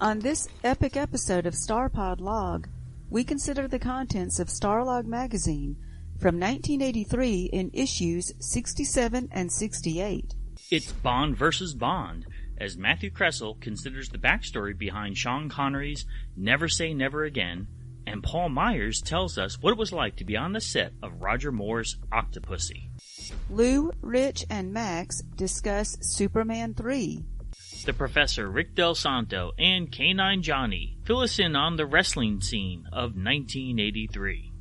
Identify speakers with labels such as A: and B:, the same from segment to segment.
A: On this epic episode of Starpod Log, we consider the contents of Starlog magazine from 1983 in issues 67 and 68.
B: It's Bond versus Bond, as Matthew Kresal considers the backstory behind Sean Connery's Never Say Never Again, and Paul Meyers tells us what it was like to be on the set of Roger Moore's Octopussy.
A: Lou, Rich, and Max discuss Superman 3.
B: The Professor Rick Del Santo and K9 Johnny fill us in on the wrestling scene of 1983.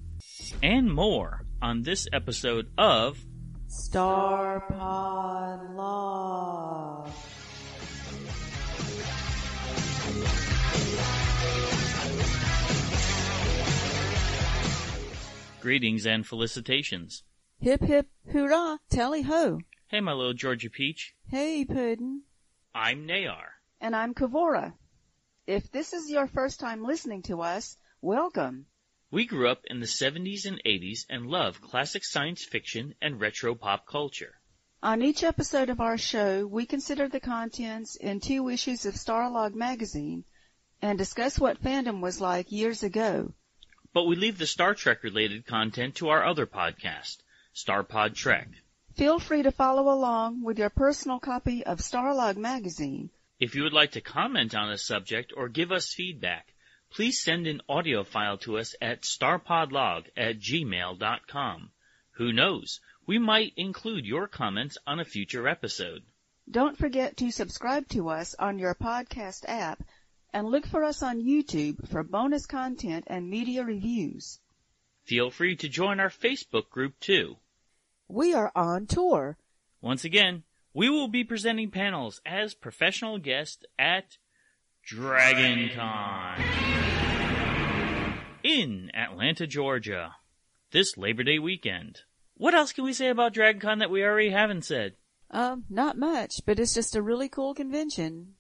B: And more on this episode of
A: Starpod Log.
B: Greetings and felicitations.
A: Hip hip hurrah, tally ho.
B: Hey, my little Georgia Peach.
A: Hey, Puddin'.
B: I'm Nayar.
A: And I'm Kavora. If this is your first time listening to us, welcome.
B: We grew up in the 70s and 80s and love classic science fiction and retro pop culture.
A: On each episode of our show, we consider the contents in two issues of Starlog magazine and discuss what fandom was like years ago.
B: But we leave the Star Trek related content to our other podcast, Starpod Trek.
A: Feel free to follow along with your personal copy of Starlog magazine.
B: If you would like to comment on a subject or give us feedback, please send an audio file to us at starpodlog at gmail.com. Who knows? We might include your comments on a future episode.
A: Don't forget to subscribe to us on your podcast app and look for us on YouTube for bonus content and media reviews.
B: Feel free to join our Facebook group too.
A: We are on tour.
B: Once again, we will be presenting panels as professional guests at DragonCon in Atlanta, Georgia, this Labor Day weekend. What else can we say about DragonCon that we already haven't said?
A: Um, not much, but it's just a really cool convention.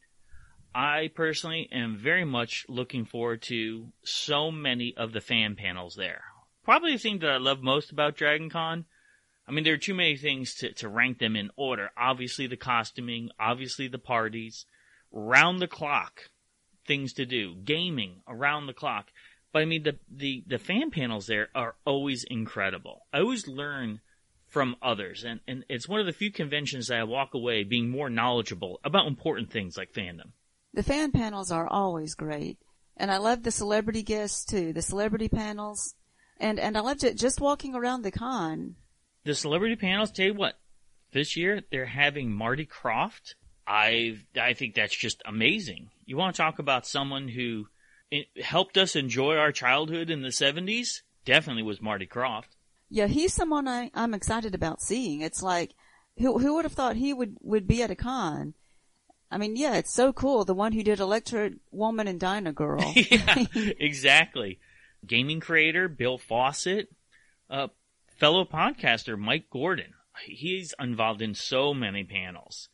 B: I personally am very much looking forward to so many of the fan panels there. Probably the thing that I love most about DragonCon, I mean, there are too many things to, to rank them in order. Obviously the costuming, obviously the parties, round the clock things to do, gaming around the clock. But I mean, the, the, the fan panels there are always incredible. I always learn from others, and, and it's one of the few conventions that I walk away being more knowledgeable about important things like fandom.
A: The fan panels are always great. And I love the celebrity guests too, the celebrity panels. And, and I loved it just walking around the con.
B: The celebrity panels, tell you what, this year they're having Marty Krofft. I, I think that's just amazing. You want to talk about someone who helped us enjoy our childhood in the 70s? Definitely was Marty Krofft.
A: Yeah, he's someone I, I'm excited about seeing. It's like, who, who would have thought he would, would be at a con? I mean, yeah, it's so cool. The one who did Electra Woman and Dyna Girl.
B: yeah, exactly. Gaming creator Bill Fawcett, uh, fellow podcaster Mike Gordon. He's involved in so many panels.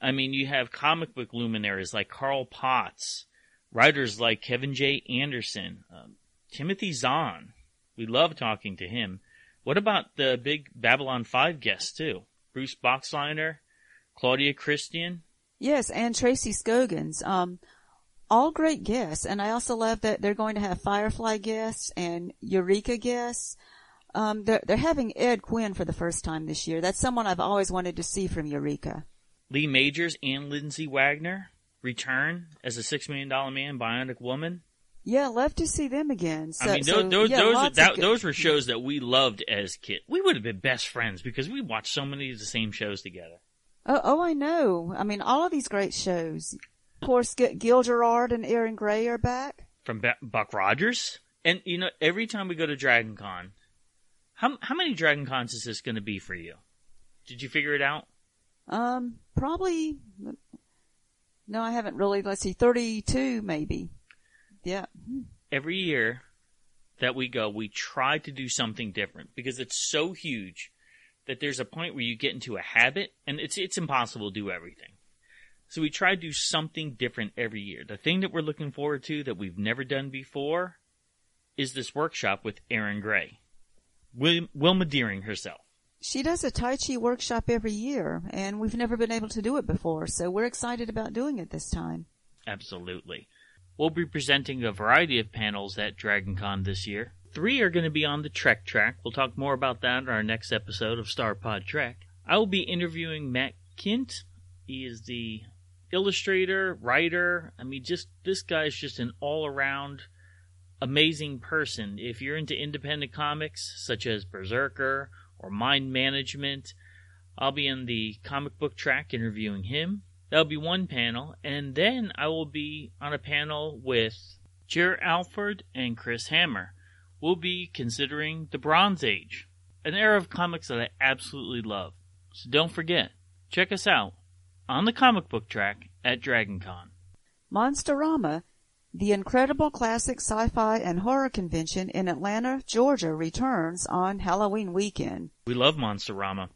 B: I mean, you have comic book luminaries like Carl Potts, writers like Kevin J. Anderson, um, Timothy Zahn. We love talking to him. What about the big Babylon 5 guests too? Bruce Boxleitner, Claudia Christian,
A: Yes, and Tracy Scoggins. Um, all great guests, and I also love that they're going to have Firefly guests and Eureka guests. Um, they're, they're having Ed Quinn for the first time this year. That's someone I've always wanted to see from Eureka.
B: Lee Majors and Lindsay Wagner return as a Six Million Dollar Man, Bionic Woman.
A: Yeah, love to see them again. So,
B: I mean, those
A: so,
B: those,
A: yeah,
B: those, that, those were shows that we loved as kids. We would have been best friends because we watched so many of the same shows together.
A: Oh, oh, I know. I mean, all of these great shows. Of course, Gil Gerard and Erin Gray are back.
B: From Buck Rogers, and you know, every time we go to Dragon Con, how how many Dragon Cons is this going to be for you? Did you figure it out?
A: Um, probably. No, I haven't really. Let's see, thirty-two maybe. Yeah.
B: every year that we go, we try to do something different because it's so huge that there's a point where you get into a habit and it's, it's impossible to do everything. So we try to do something different every year. The thing that we're looking forward to that we've never done before is this workshop with Erin Gray. William, Wilma Deering herself.
A: She does a Tai Chi workshop every year, and we've never been able to do it before, so we're excited about doing it this time.
B: Absolutely. We'll be presenting a variety of panels at DragonCon this year. Three are going to be on the Trek track. We'll talk more about that in our next episode of StarPod Trek. I will be interviewing Matt Kindt. He is the illustrator, writer. I mean, just this guy's just an all around amazing person. If you're into independent comics such as Berserker or Mind Management, I'll be in the comic book track interviewing him. That'll be one panel, and then I will be on a panel with Jer Alford and Chris Hammer. We'll be considering the Bronze Age, an era of comics that I absolutely love. So don't forget, check us out on the comic book track at DragonCon.
A: Monsterama, the incredible classic sci-fi and horror convention in Atlanta, Georgia returns on Halloween weekend.
B: We love Monsterama.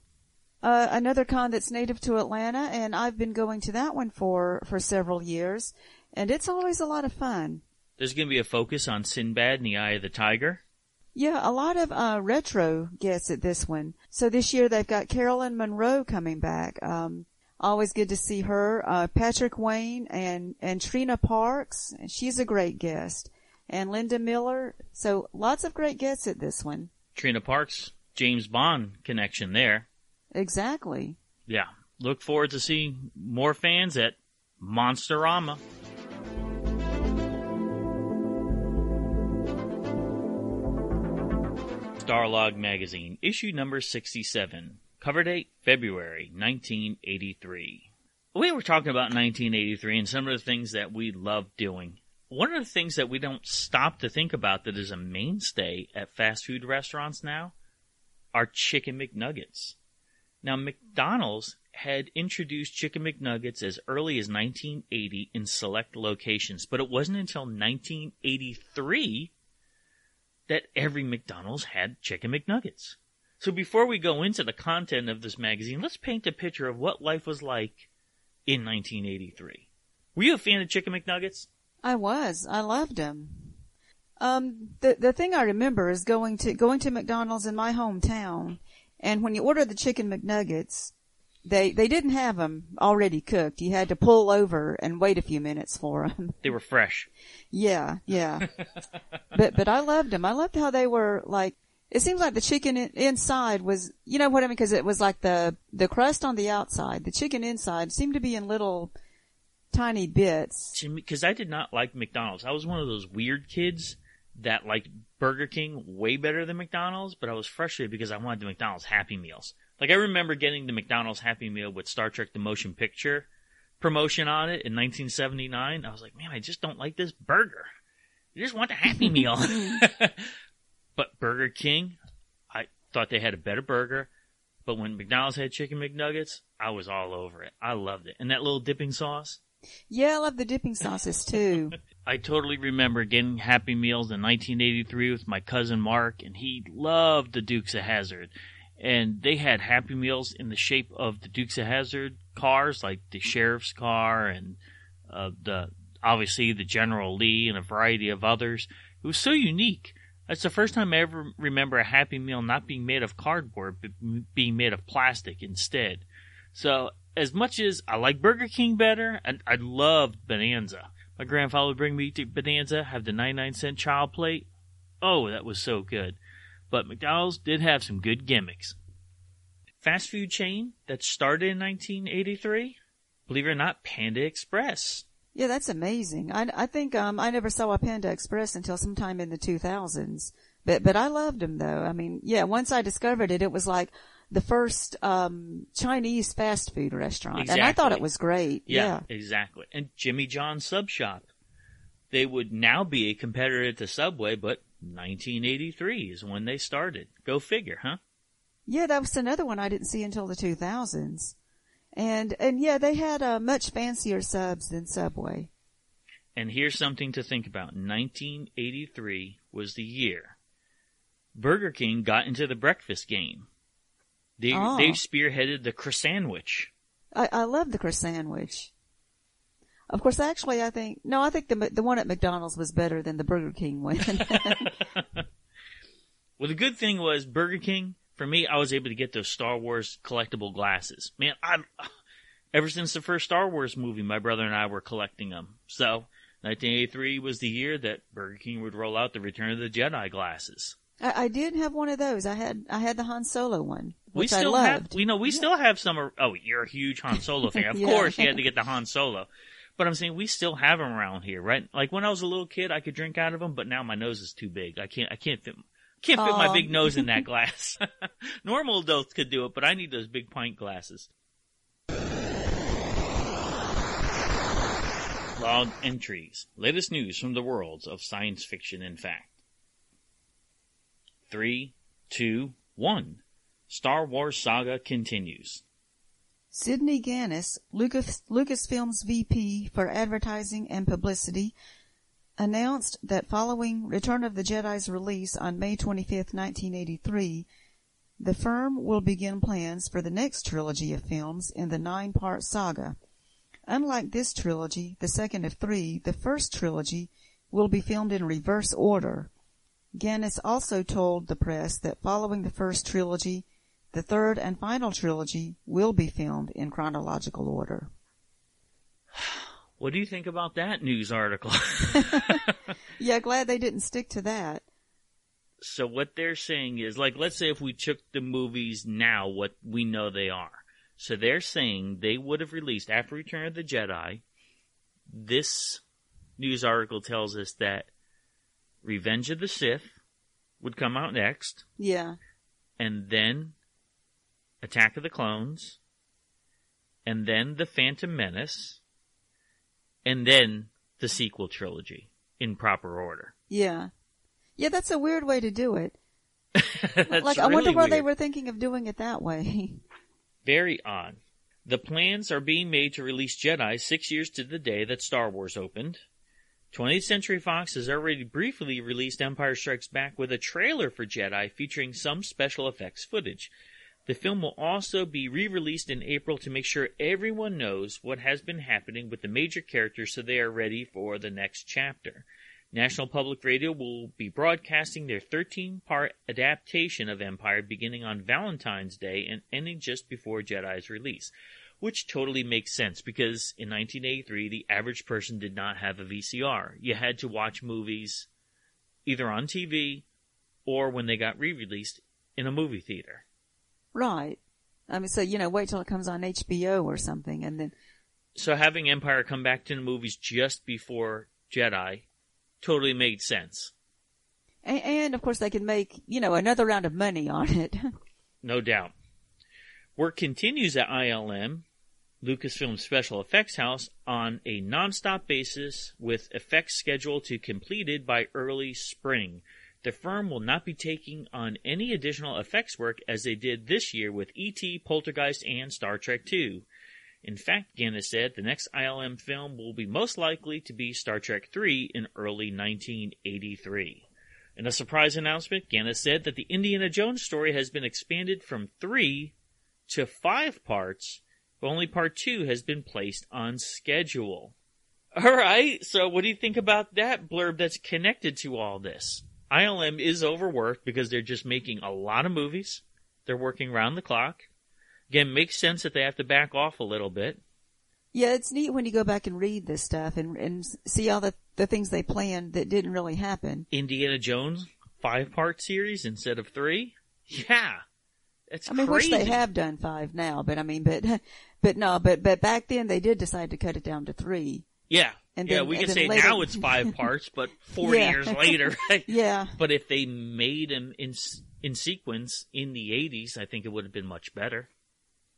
A: Uh, another con that's native to Atlanta, and I've been going to that one for, for several years, and it's always a lot of fun.
B: There's going to be a focus on Sinbad and the Eye of the Tiger.
A: Yeah, a lot of uh, retro guests at this one. So this year they've got Caroline Munro coming back. Um, always good to see her. Uh, Patrick Wayne and and Trina Parks. She's a great guest. And Linda Miller. So lots of great guests at this one.
B: Trina Parks, James Bond connection there.
A: Exactly.
B: Yeah. Look forward to seeing more fans at Monsterama. Starlog Magazine, issue number 67. Cover date February 1983. We were talking about 1983 and some of the things that we love doing. One of the things that we don't stop to think about that is a mainstay at fast food restaurants now are chicken McNuggets. Now, McDonald's had introduced Chicken McNuggets as early as 1980 in select locations, but it wasn't until 1983 that every McDonald's had Chicken McNuggets. So before we go into the content of this magazine, let's paint a picture of what life was like in 1983. Were you a fan of Chicken McNuggets?
A: I was. I loved them. Um, the the thing I remember is going to going to McDonald's in my hometown and when you order the chicken McNuggets, they they didn't have them already cooked. You had to pull over and wait a few minutes for them.
B: They were fresh.
A: Yeah, yeah. but but I loved them. I loved how they were like. It seems like the chicken inside was, you know what I mean, because it was like the the crust on the outside. The chicken inside seemed to be in little tiny bits.
B: Because I did not like McDonald's. I was one of those weird kids that liked Burger King way better than McDonald's, but I was frustrated because I wanted the McDonald's Happy Meals. Like I remember getting the McDonald's Happy Meal with Star Trek the Motion Picture promotion on it in 1979. I was like, man, I just don't like this burger. I just want the Happy Meal. but Burger King, I thought they had a better burger. But when McDonald's had chicken McNuggets, I was all over it. I loved it. And that little dipping sauce.
A: Yeah, I love the dipping sauces too.
B: I totally remember getting Happy Meals in 1983 with my cousin Mark, and he loved the Dukes of Hazzard. And they had Happy Meals in the shape of the Dukes of Hazzard cars, like the sheriff's car and uh, the obviously the General Lee and a variety of others. It was so unique. That's the first time I ever remember a Happy Meal not being made of cardboard, but being made of plastic instead. So, as much as I like Burger King better, and I loved Bonanza. My grandfather would bring me to Bonanza, have the 99 cent child plate. Oh, that was so good. But McDonald's did have some good gimmicks. Fast food chain that started in 1983, believe it or not, Panda Express.
A: Yeah, that's amazing. I, I think um, I never saw a Panda Express until sometime in the 2000s. But but I loved them though. I mean, yeah, once I discovered it, it was like the first um, Chinese fast food restaurant,
B: exactly.
A: and I thought it was great.
B: Yeah,
A: yeah,
B: exactly. And Jimmy John's Sub Shop, they would now be a competitor to Subway, but 1983 is when they started. Go figure, huh?
A: Yeah, that was another one I didn't see until the 2000s. And, and yeah, they had uh, much fancier subs than Subway.
B: And here's something to think about. 1983 was the year Burger King got into the breakfast game. They,
A: oh.
B: they spearheaded the croissantwich.
A: I, I love the croissantwich. Of course, actually, I think, no, I think the, the one at McDonald's was better than the Burger King one.
B: well, the good thing was Burger King, for me, I was able to get those Star Wars collectible glasses. Man, I, ever since the first Star Wars movie, my brother and I were collecting them. So 1983 was the year that Burger King would roll out the Return of the Jedi glasses.
A: I, I did have one of those. I had I had the Han Solo one,
B: We still have, we know, we still have some. Oh, you're a huge Han Solo fan. Of
A: Yeah.
B: course, you had to get the Han Solo. But I'm saying we still have them around here, right? Like when I was a little kid, I could drink out of them, but now my nose is too big. I can't, I can't fit, can't fit my big nose in that glass. Normal adults could do it, but I need those big pint glasses. Log entries. Latest news from the worlds of science fiction and fact. Three, two, one. Star Wars saga continues.
A: Sidney Ganis, Lucas, Lucasfilm's VP for advertising and publicity, announced that following Return of the Jedi's release on May 25, 1983, the firm will begin plans for the next trilogy of films in the nine-part saga. Unlike this trilogy, the second of three, the first trilogy will be filmed in reverse order. Ganis also told the press that following the first trilogy, the third and final trilogy will be filmed in chronological order.
B: What do you think about that news article?
A: Yeah, glad they didn't stick to that.
B: so what they're saying is like let's say if we took the movies now what we know they are. So they're saying they would have released after Return of the Jedi. This news article tells us that Revenge of the Sith would come out next
A: Yeah.
B: and then Attack of the Clones and then The Phantom Menace and then the sequel trilogy in proper order.
A: Yeah. Yeah, that's a weird way to do it.
B: That's
A: like, I wonder
B: really
A: why they were thinking of doing it that way.
B: Very odd. The plans are being made to release Jedi six years to the day that Star Wars opened. 20th Century Fox has already briefly released Empire Strikes Back with a trailer for Jedi featuring some special effects footage. The film will also be re-released in April to make sure everyone knows what has been happening with the major characters so they are ready for the next chapter. National Public Radio will be broadcasting their 13 part adaptation of Empire beginning on Valentine's Day and ending just before Jedi's release. Which totally makes sense because in 1983 the average person did not have a VCR. You had to watch movies either on TV or when they got re released in a movie theater.
A: Right. I mean, so, you know, wait till it comes on HBO or something and then,
B: So having Empire come back to the movies just before Jedi totally made sense.
A: and, and of course they can make, you know, another round of money on it.
B: No doubt. Work continues at ILM, Lucasfilm Special Effects House, on a non-stop basis with effects scheduled to completed by early spring. The firm will not be taking on any additional effects work as they did this year with E.T., Poltergeist, and Star Trek II. In fact, Ganis said the next ILM film will be most likely to be Star Trek III in early 1983. In a surprise announcement, Ganis said that the Indiana Jones story has been expanded from three to five parts, but only part two has been placed on schedule. Alright, so what do you think about that blurb that's connected to all this? ILM is overworked because they're just making a lot of movies. They're working round the clock. Again, makes sense that they have to back off a little bit.
A: yeah, it's neat when you go back and read this stuff and, and see all the, the things they planned that didn't really happen.
B: Indiana Jones, five part series instead of three? Yeah. That's
A: I mean,
B: crazy.
A: which they have done five now, but I mean, but, but no, but, but back then they did decide to cut it down to three.
B: Yeah.
A: And
B: yeah,
A: then-
B: we can say
A: later-
B: now it's five parts, but 40
A: Yeah.
B: years later.
A: Yeah.
B: But if they made them in in sequence in the 80s, I think it would have been much better.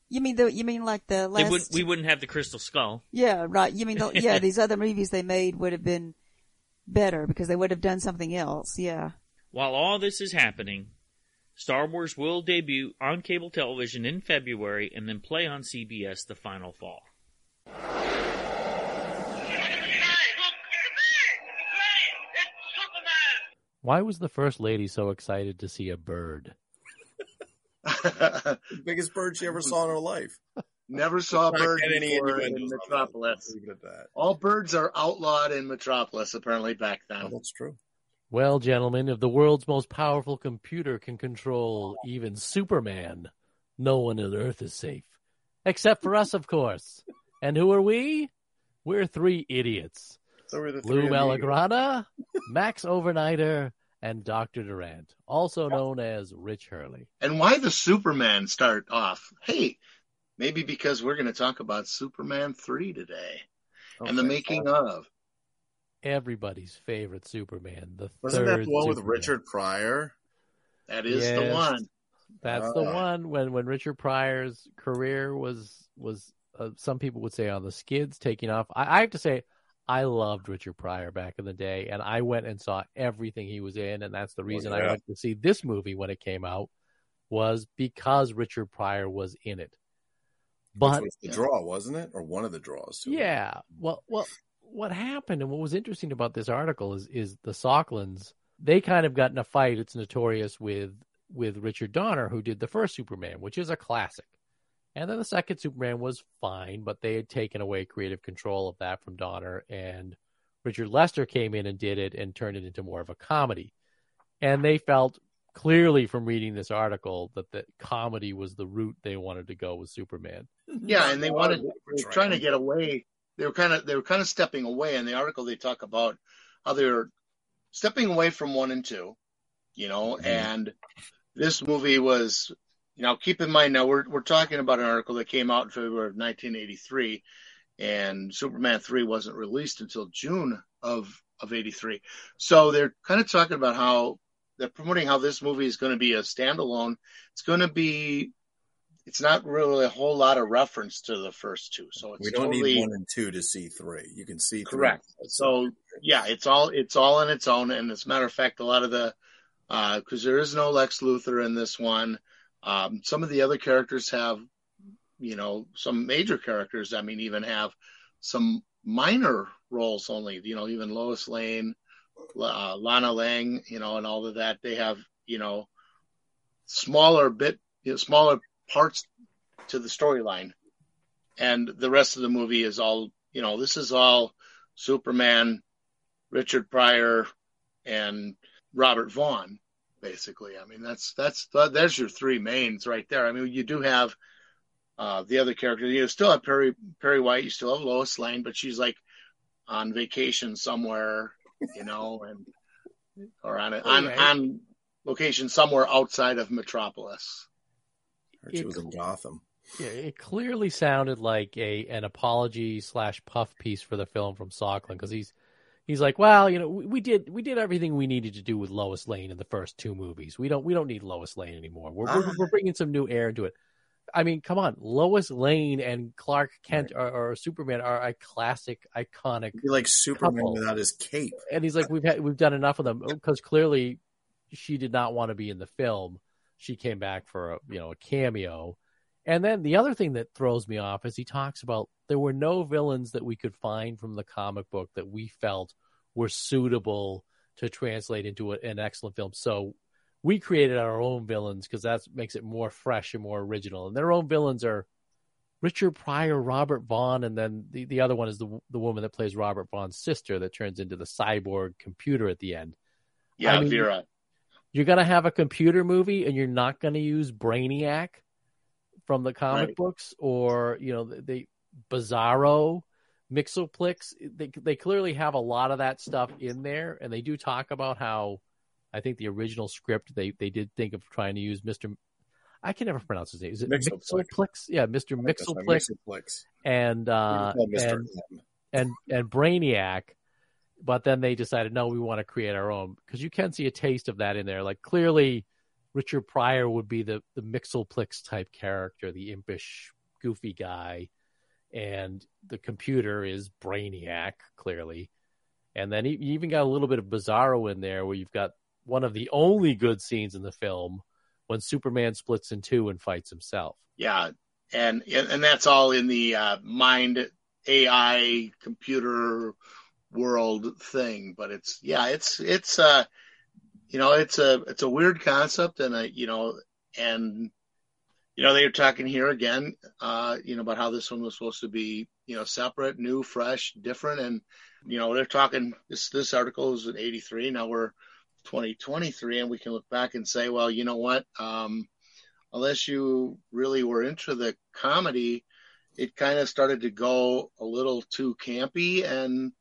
A: You mean the, you mean like the last,
B: would, we wouldn't have the Crystal Skull.
A: yeah, right. You mean the, yeah, these other movies they made would have been better because they would have done something else. Yeah.
B: While all this is happening, Star Wars will debut on cable television in February and then play on CBS the final fall.
C: Why was the First Lady so excited to see a bird?
D: Biggest bird she ever saw in her life.
E: Never saw a bird
D: get any
E: before in
D: innuendos on that.
E: Metropolis.
D: Leave it at that.
E: All birds are outlawed in Metropolis, apparently back
D: Oh,
E: then.
D: that's true.
C: Well, gentlemen, if the world's most powerful computer can control even Superman, no one on Earth is safe. Except for us, of course. And who are we? We're three idiots.
D: So we're the
C: Lou
D: three.
C: Malagrana, Max Overnighter, and Dr. Durant, also known as Rich Hurley.
E: And why the Superman start off? Hey, maybe because we're going to talk about Superman 3 today and the making of.
C: Everybody's favorite Superman, the
D: Wasn't
C: third
D: that the one with Richard Pryor?
E: That is the one.
C: That's the
D: Ah.
C: one when when Richard Pryor's career was was uh, some people would say on the skids taking off. I, I have to say I loved Richard Pryor back in the day, and I went and saw everything he was in, and that's the oh, reason I
D: yeah.
C: went to see this movie when it came out was because Richard Pryor was in it. But
D: Which was the draw, wasn't it? Or one of the draws. too.
C: yeah, well, well, what happened and what was interesting about this article is is the Saucklands. They kind of got in a fight. It's notorious with with Richard Donner, who did the first Superman, which is a classic, and then the second Superman was fine, but they had taken away creative control of that from Donner, and Richard Lester came in and did it and turned it into more of a comedy, and they felt clearly from reading this article that the comedy was the route they wanted to go with Superman.
E: Yeah, and they wanted
D: a
E: they were trying to get away. They were kind of they were kind of stepping away. In the article, they talk about how they were stepping away from one and two, you know.
D: Mhm.
E: And this movie was, know, keep in mind now we're we're talking about an article that came out in February of 1983, and Superman three wasn't released until June of of 83. So they're kind of talking about how they're promoting how this movie is going to be a standalone. It's going to be it's not really a whole lot of reference to the first two. So it's
D: We don't
E: totally
D: need one and two to see three. You can see three.
E: correct. So yeah, it's all it's all on its own. And as a matter of fact, a lot of the uh, because there is no Lex Luthor in this one. Um, some of the other characters have, you know, some major characters. I mean, even have some minor roles only. You know, even Lois Lane, uh, Lana Lang, you know, and all of that. They have, you know, smaller bit, you know, smaller parts to the storyline, and the rest of the movie is all, you know, this is all Superman, Richard Pryor, and Robert Vaughn, basically. I mean, that's that's there's your three mains right there. I mean, you do have uh, the other characters. You still have Perry Perry White. You still have Lois Lane, but she's like on vacation somewhere, you know, and or on a, on
C: Right.
E: on location somewhere outside of Metropolis.
D: Heard she was in Gotham.
C: Yeah, it clearly sounded like a an apology slash puff piece for the film from Sauckland because he's he's like, well, you know, we, we did we did everything we needed to do with Lois Lane in the first two movies. We don't we don't need Lois Lane anymore. We're we're,
D: Ah.
C: we're bringing some new air into it. I mean, come on, Lois Lane and Clark Kent or, or Superman are a classic, iconic
D: like Superman
C: Couple.
D: without his cape.
C: and he's like, we've had we've done enough of them because clearly she did not want to be in the film. She came back for a you know a cameo, and then the other thing that throws me off is he talks about there were no villains that we could find from the comic book that we felt were suitable to translate into a, an excellent film. So we created our own villains because that makes it more fresh and more original. And their own villains are Richard Pryor, Robert Vaughn, and then the, the other one is the the woman that plays Robert Vaughn's sister that turns into the cyborg computer at the end.
E: Yeah,
C: I mean-
E: Vera.
C: You're gonna have a computer movie and you're not gonna use Brainiac from the comic
E: Right.
C: books or you know they Bizarro, Mixoplex. They they clearly have a lot of that stuff in there, and they do talk about how I think the original script they they did think of trying to use Mister. I can never pronounce his name. Is it
D: Mixoplex.
C: Mixoplex? Yeah, Mister
D: I think that's right,
C: Mixoplex
D: Mixoplex.
C: and uh, and and and Brainiac, but then they decided no, we want to create our own because you can see a taste of that in there. Like clearly, Richard Pryor would be the the Mixoplex type character, the impish, goofy guy, and the computer is Brainiac clearly, and then you even got a little bit of Bizarro in there where you've got one of the only good scenes in the film when Superman splits in two and fights himself.
E: Yeah, and and that's all in the uh, mind AI computer world thing. But it's yeah, it's it's uh you know it's a it's a weird concept, and I you know and you know they're talking here again, uh, you know about how this one was supposed to be you know separate, new, fresh, different, and you know they're talking this this article is in '83. Now we're 2023, and we can look back and say, well, you know what. Um, unless you really were into the comedy, it kind of started to go a little too campy and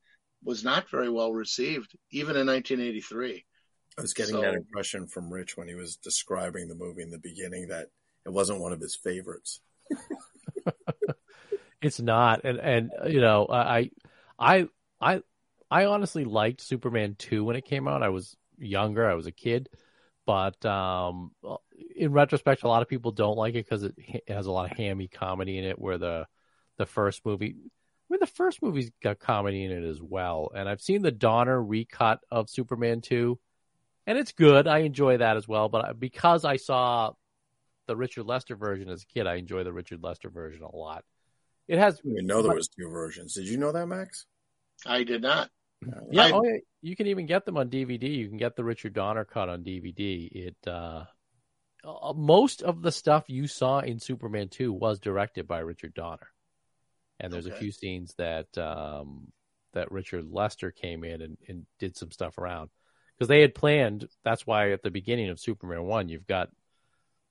E: was not very well received, even in 1983.
D: I was getting so, that impression from Rich when he was describing the movie in the beginning that it wasn't one of his favorites.
C: it's not, and and you know, I I I I honestly liked Superman two when it came out. I was younger, I was a kid, but um, in retrospect, a lot of people don't like it because it, it has a lot of hammy comedy in it. Where the the first movie, I mean, the first movie's got comedy in it as well. And I've seen the Donner recut of Superman two, and it's good. I enjoy that as well. But because I saw the Richard Lester version as a kid, I enjoy the Richard Lester version a lot. It has.
D: We know there was two versions. Did you know that, Max?
E: I did not.
C: Yeah, I, oh, yeah, you can even get them on DVD. You can get the Richard Donner cut on DVD. It uh, uh, most of the stuff you saw in Superman 2 was directed by Richard Donner. And there's okay. a few scenes that um, that Richard Lester came in and, and did some stuff around because they had planned. That's why at the beginning of Superman one, you've got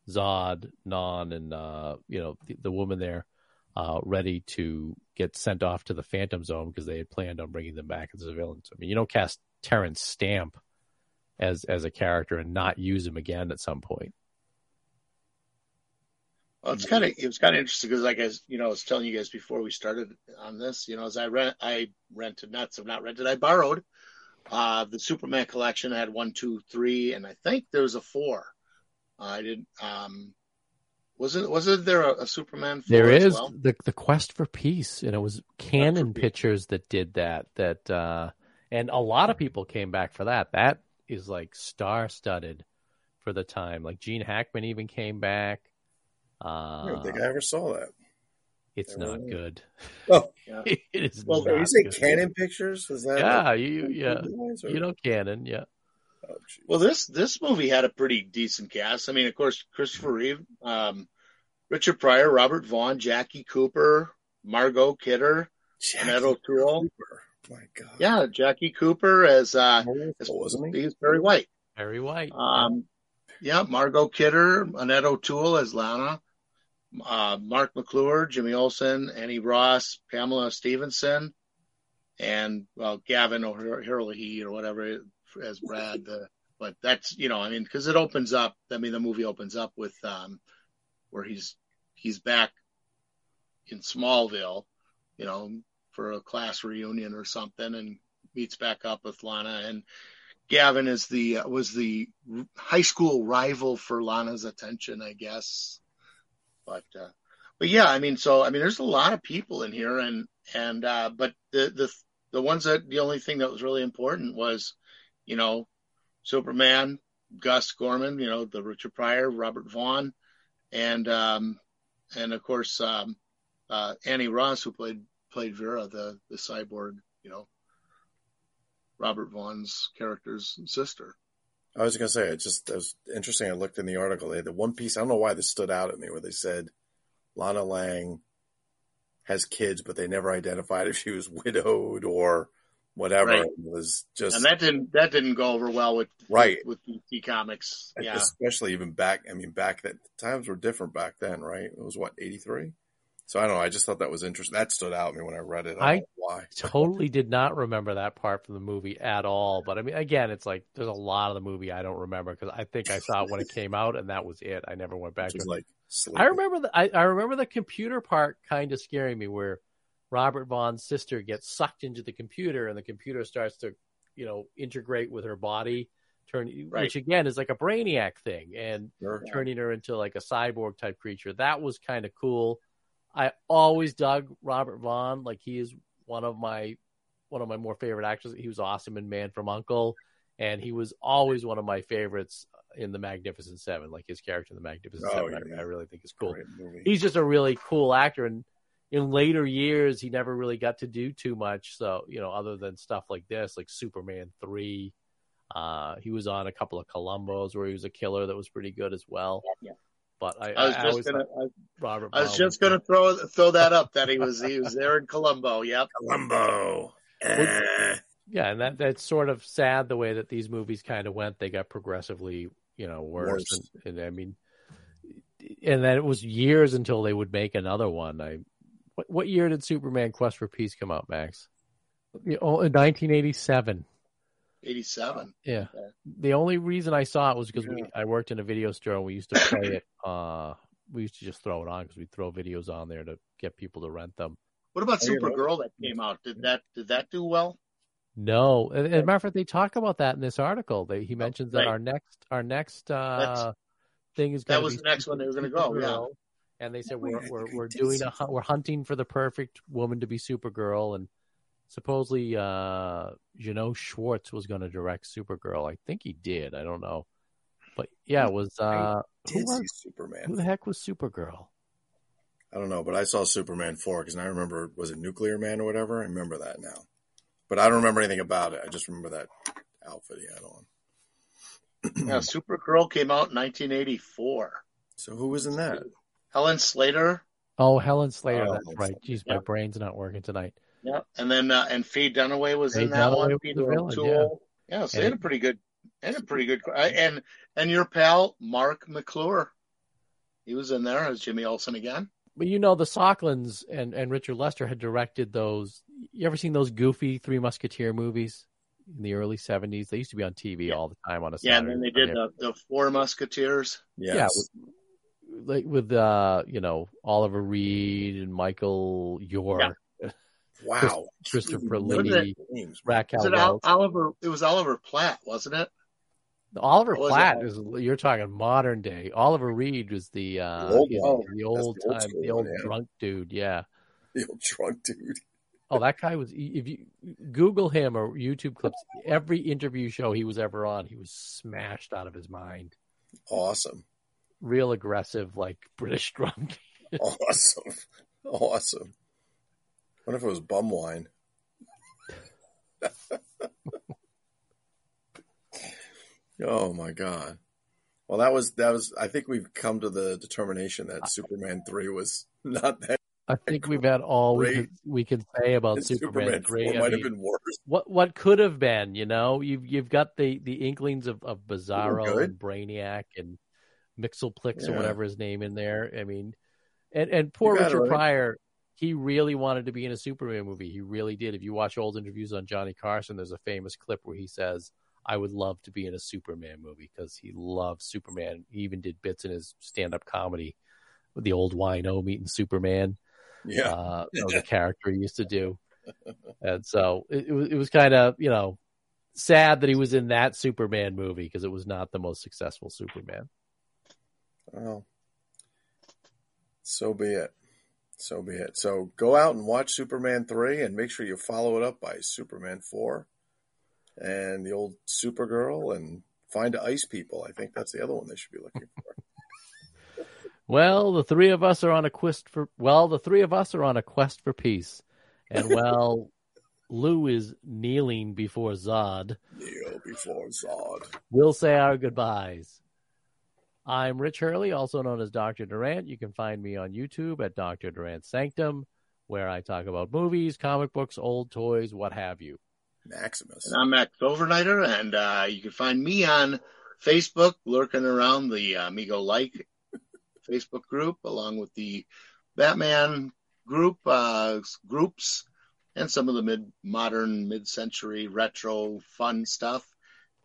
C: Zod, Non, and uh, you know the, the woman there uh, ready to get sent off to the Phantom Zone because they had planned on bringing them back as villains. I mean, you don't cast Terence Stamp as as a character and not use him again at some point.
E: Well, it's kind of it was kind of interesting because, like as you know, I was telling you guys before we started on this, you know, as I rent, I rented not so not rented, I borrowed uh, the Superman collection. Had one, two, three, and I think there was a four. I didn't. Um, was it was it there a, a Superman?
C: There is well? the the Quest for Peace, and it was Cannon Pictures that did that. That uh, and a lot of people came back for that. That is like star studded for the time. Like Gene Hackman even came back.
D: Uh, I don't think I ever saw that.
C: It's not good.
D: Oh, yeah. it is. Well, you say good. Cannon Pictures? Is that?
C: Yeah, like, you yeah, you know Cannon, yeah.
E: Oh, well, this this movie had a pretty decent cast. I mean, of course, Christopher Reeve, um, Richard Pryor, Robert Vaughn, Jackie Cooper, Margot Kidder, Jackie Annette O'Toole. Cooper. My God. Yeah, Jackie Cooper as uh, as, wasn't he? He's Perry White.
C: Perry White.
E: Um, yeah, Margot Kidder, Annette O'Toole as Lana, uh, Marc McClure, Jimmy Olsen, Annie Ross, Pamela Stephenson, and well, Gavin O'Herlihy or whatever as Brad. But that's you know, I mean, because it opens up. I mean, the movie opens up with um, where he's he's back in Smallville, you know, for a class reunion or something, and meets back up with Lana and Gavin is the was the high school rival for Lana's attention, I guess. But uh, but yeah, I mean, so I mean, there's a lot of people in here, and and uh, but the the the ones that the only thing that was really important was, you know, Superman, Gus Gorman, you know, the Richard Pryor, Robert Vaughn, and um, and of course um, uh, Annie Ross, who played played Vera, the the cyborg, you know, Robert Vaughn's character's sister.
D: I was gonna say it just it was interesting. I looked in the article. They had the one piece. I don't know why this stood out at me where they said Lana Lang has kids, but they never identified if she was widowed or whatever. Right. It was just
E: and that didn't that didn't go over well with
D: right
E: with, with DC Comics. Yeah,
D: especially even back. I mean, back then times were different back then, right? It was what eighty three. So I don't know. I just thought that was interesting. That stood out to me when I read it. I, I why.
C: totally did not remember that part from the movie at all. But I mean, again, it's like there's a lot of the movie I don't remember because I think I saw it when it came out and that was it. I never went back to
D: like.
C: I remember the I, I remember the computer part kind of scaring me where Robert Vaughn's sister gets sucked into the computer and the computer starts to you know integrate with her body turn right. which again is like a brainiac thing and sure. turning her into like a cyborg type creature that was kind of cool I always dug Robert Vaughn. Like he is one of my one of my more favorite actors. He was awesome in Man from Uncle, and he was always one of my favorites in the Magnificent Seven. Like his character in the Magnificent oh, Seven, yeah. I, I, really think is cool. He's just a really cool actor, and in later years, he never really got to do too much. So you know, other than stuff like this, like Superman three. Uh, he was on a couple of Columbos where he was a killer that was pretty good as well. Yeah. But I, I was I just gonna, I, Robert.
E: I was just gonna throw throw that up that he was he was there in Columbo. Yep,
D: Columbo.
C: Eh. Yeah, and that that's sort of sad the way that these movies kind of went. They got progressively, you know, worse. worse. And, and, I mean, and then it was years until they would make another one. I, what, what year did Superman Quest for Peace come out, Max? Yeah, oh, 1987.
E: 87.
C: Yeah.
E: Okay.
C: The only reason I saw it was because we
E: Yeah.
C: I worked in a video store and we used to play it. Uh, we used to just throw it on because we throw videos on there to get people to rent them.
E: What about
D: Oh, you know-
E: Supergirl that came out? Did that did that do well?
C: No, and, and as a matter of fact, they talk about that in this article. They, he mentions that
E: right.
C: our next our next uh, thing is
E: That
C: gonna
E: was
C: be
E: the next one they were gonna go, yeah.
C: And they said we're we're, we're doing a we're hunting for the perfect woman to be Supergirl, and supposedly uh, know Szwarc was going to direct Supergirl. I think he did. I don't know, but yeah, it was uh, who, was,
D: Superman?
C: who the heck was Supergirl?
D: I don't know, but I saw Superman four because I remember was it Nuclear Man or whatever. I remember that now, but I don't remember anything about it. I just remember that outfit he had on.
E: Yeah, Supergirl came out in 1984.
D: So who was in that?
E: Helen Slater.
C: Oh, Helen Slater.
D: Oh,
C: that's
D: that's
C: right.
D: right.
C: Jeez, my
E: Yeah.
C: brain's not working tonight.
E: Yeah, and then uh, and Faye Dunaway was
C: Faye
E: in that
C: Dunaway
E: one.
C: was
E: Peter
C: the villain,
E: O'Toole. Yeah, so they had a pretty good, and a pretty good, and and your pal Marc McClure, he was in there as Jimmy Olsen again.
C: But you know, the Socklands and, and Richard Lester had directed those. You ever seen those goofy Three Musketeer movies in the early '70s? They used to be on TV
E: Yeah.
C: all the time on a Saturday.
E: Yeah, and then they did the, the Four Musketeers.
D: Yes.
C: like with uh, you know Oliver Reed and Michael York,
D: wow.
C: Christopher Lee. Raquel
E: Was it
C: Welch.
E: Oliver? It was Oliver Platt, wasn't it?
C: Oliver
E: was
C: Platt
E: it?
C: is you're talking modern day. Oliver Reed was the uh,
D: The old
C: he's
D: one.
C: the old
D: the
C: time,
D: school
C: the old
D: yeah.
C: drunk dude. Yeah.
D: The old drunk dude.
C: Oh, that guy was. If you Google him or YouTube clips, every interview show he was ever on, he was smashed out of his mind.
D: Awesome.
C: Real aggressive, like British drunk.
D: Awesome. Awesome. What if it was bum wine? oh my god. Well, that was that was. I think we've come to the determination that Superman three was not that.
C: I think we've had all we can, we can say about
D: and
C: Superman.
D: Superman
C: Three.
D: might
C: mean,
D: have been worse.
C: what what could have been, you know, you've you've got the the inklings of of Bizarro and Brainiac and Mixelplix or whatever his name in there. I mean, and and poor Richard. Pryor, he really wanted to be in a Superman movie. He really did. If you watch old interviews on Johnny Carson, there's a famous clip where he says, "I would love to be in a Superman movie" because he loves Superman. He even did bits in his stand-up comedy with the old wino meeting Superman
D: Yeah.
C: uh, a character he used to do. And so it, it was, it was kind of, you know, sad that he was in that Superman movie because it was not the most successful Superman.
D: Well, so be it. So be it. So go out and watch Superman 3 and make sure you follow it up by Superman 4 and the old Supergirl and find Ice People. I think that's the other one they should be looking for.
C: Well, the three of us are on a quest for, well, the three of us are on a quest for peace. And well, Lou is kneeling before Zod.
D: Kneel before Zod.
C: We'll say our goodbyes. I'm Rich Hurley, also known as Dr. Durant. You can find me on YouTube at Dr. Durant Sanctum, where I talk about movies, comic books, old toys, what have you.
D: Maximus.
E: And I'm Max Overnighter, and uh, you can find me on Facebook, lurking around the uh, Amigo Like Facebook group, along with the Batman group uh, groups, and some of the mid modern, mid century retro fun stuff.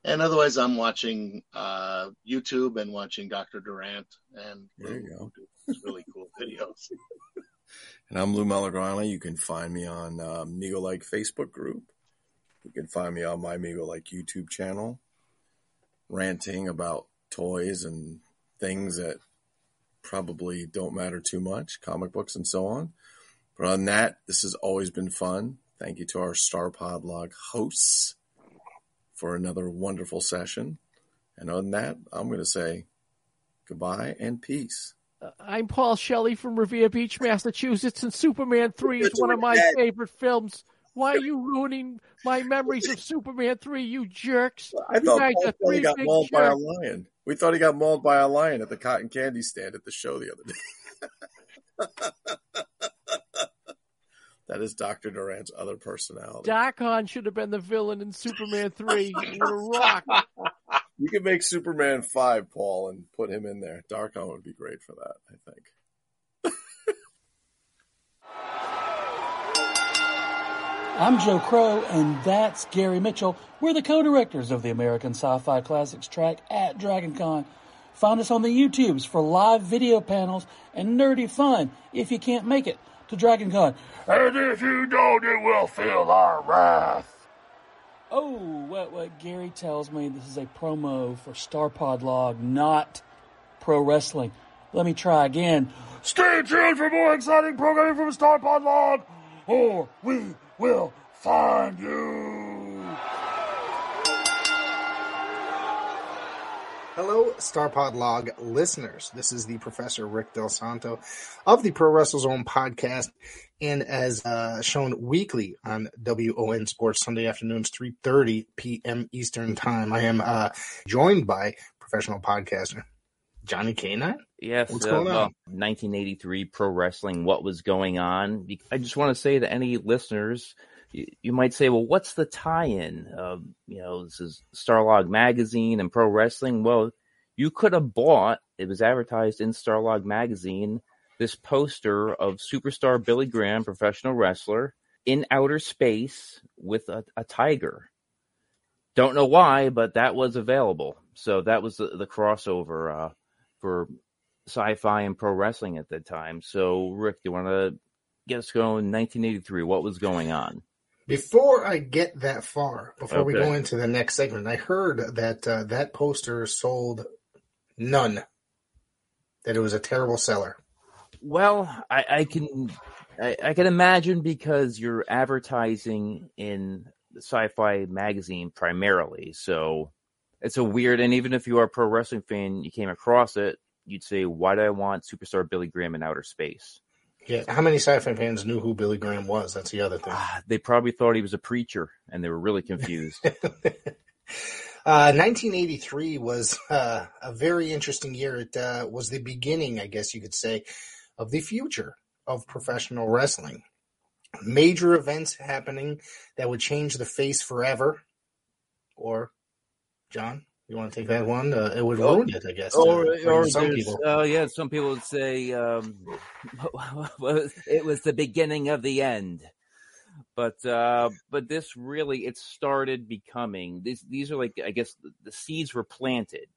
E: And otherwise, I'm watching uh, YouTube and watching Dr. Durant, and
D: There you go.
E: It's really cool videos.
D: And I'm Lou Malagrana. You can find me on uh, Amigo Like Facebook group. You can find me on my Amigo Like YouTube channel, ranting about toys and things that probably don't matter too much, comic books and so on. But on that, this has always been fun. Thank you to our Star Pod Log hosts for another wonderful session. And on that, I'm going to say goodbye and peace.
C: Uh, I'm Paul Shelley from Revere Beach, Massachusetts, and Superman 3 is one of my favorite films. Why are you ruining my memories of Superman 3, you jerks?
D: I
C: You
D: thought
C: guys
D: Paul
C: are
D: Kelly got
C: big
D: mauled by a lion. We thought he got mauled by a lion at the cotton candy stand at the show the other day. that is Dr. Durant's other personality.
C: Darkon should have been the villain in Superman 3. What a rock.
D: You could make Superman 5, Paul, and put him in there. Darkon would be great for that, I think.
F: I'm Joe Crow, and that's Gary Mitchell. We're the co-directors of the American Sci-Fi Classics track at DragonCon. Find us on the YouTubes for live video panels and nerdy fun if you can't make it to DragonCon. And if you don't, it will feel our wrath. Oh, what, what Gary tells me this is a promo for StarPodLog, not pro wrestling. Let me try again. Stay tuned for more exciting programming from StarPodLog, or we will find you.
G: Hello, StarPodLog listeners. This is the Professor Rick Delsanto of the Pro Wrestle Zone podcast, and as uh, shown weekly on WON Sports Sunday afternoons, 3:30 p.m. Eastern Time. I am uh, joined by professional podcaster Johnny K9.
H: Yes,
G: What's
H: uh,
G: going
H: well,
G: on?
H: 1983 pro wrestling. What was going on? I just want to say to any listeners, you, you might say, "Well, what's the tie-in?" Uh, you know, this is Starlog magazine and pro wrestling. Well, you could have bought. It was advertised in Starlog magazine. This poster of superstar Billy Graham, professional wrestler, in outer space with a, a tiger. Don't know why, but that was available. So that was the, the crossover uh, for sci-fi and pro wrestling at that time. So, Rick, do you want to get us going? 1983, what was going on?
G: Before I get that far, before we go into the next segment, I heard that uh, that poster sold none. That it was a terrible seller.
H: Well, I, I can I, I can imagine because you're advertising in sci-fi magazine primarily, so it's a weird. And even if you are a pro wrestling fan, you came across it, you'd say, "Why do I want superstar Billy Graham in outer space?"
G: Yeah, how many sci-fi fans knew who Billy Graham was? That's the other thing.
H: Ah, they probably thought he was a preacher, and they were really confused.
G: Uh, 1983 was uh, a very interesting year. It uh, was the beginning, I guess you could say, of the future of professional wrestling. Major events happening that would change the face forever. Or, John, you want to take that one? Uh, it would
H: Oh,
G: ruin it, I guess.
H: or,
G: for
H: or
G: some people.
H: uh, yeah, some people would say um, it was the beginning of the end. But uh, but this really it started becoming these these are like I guess the, the seeds were planted.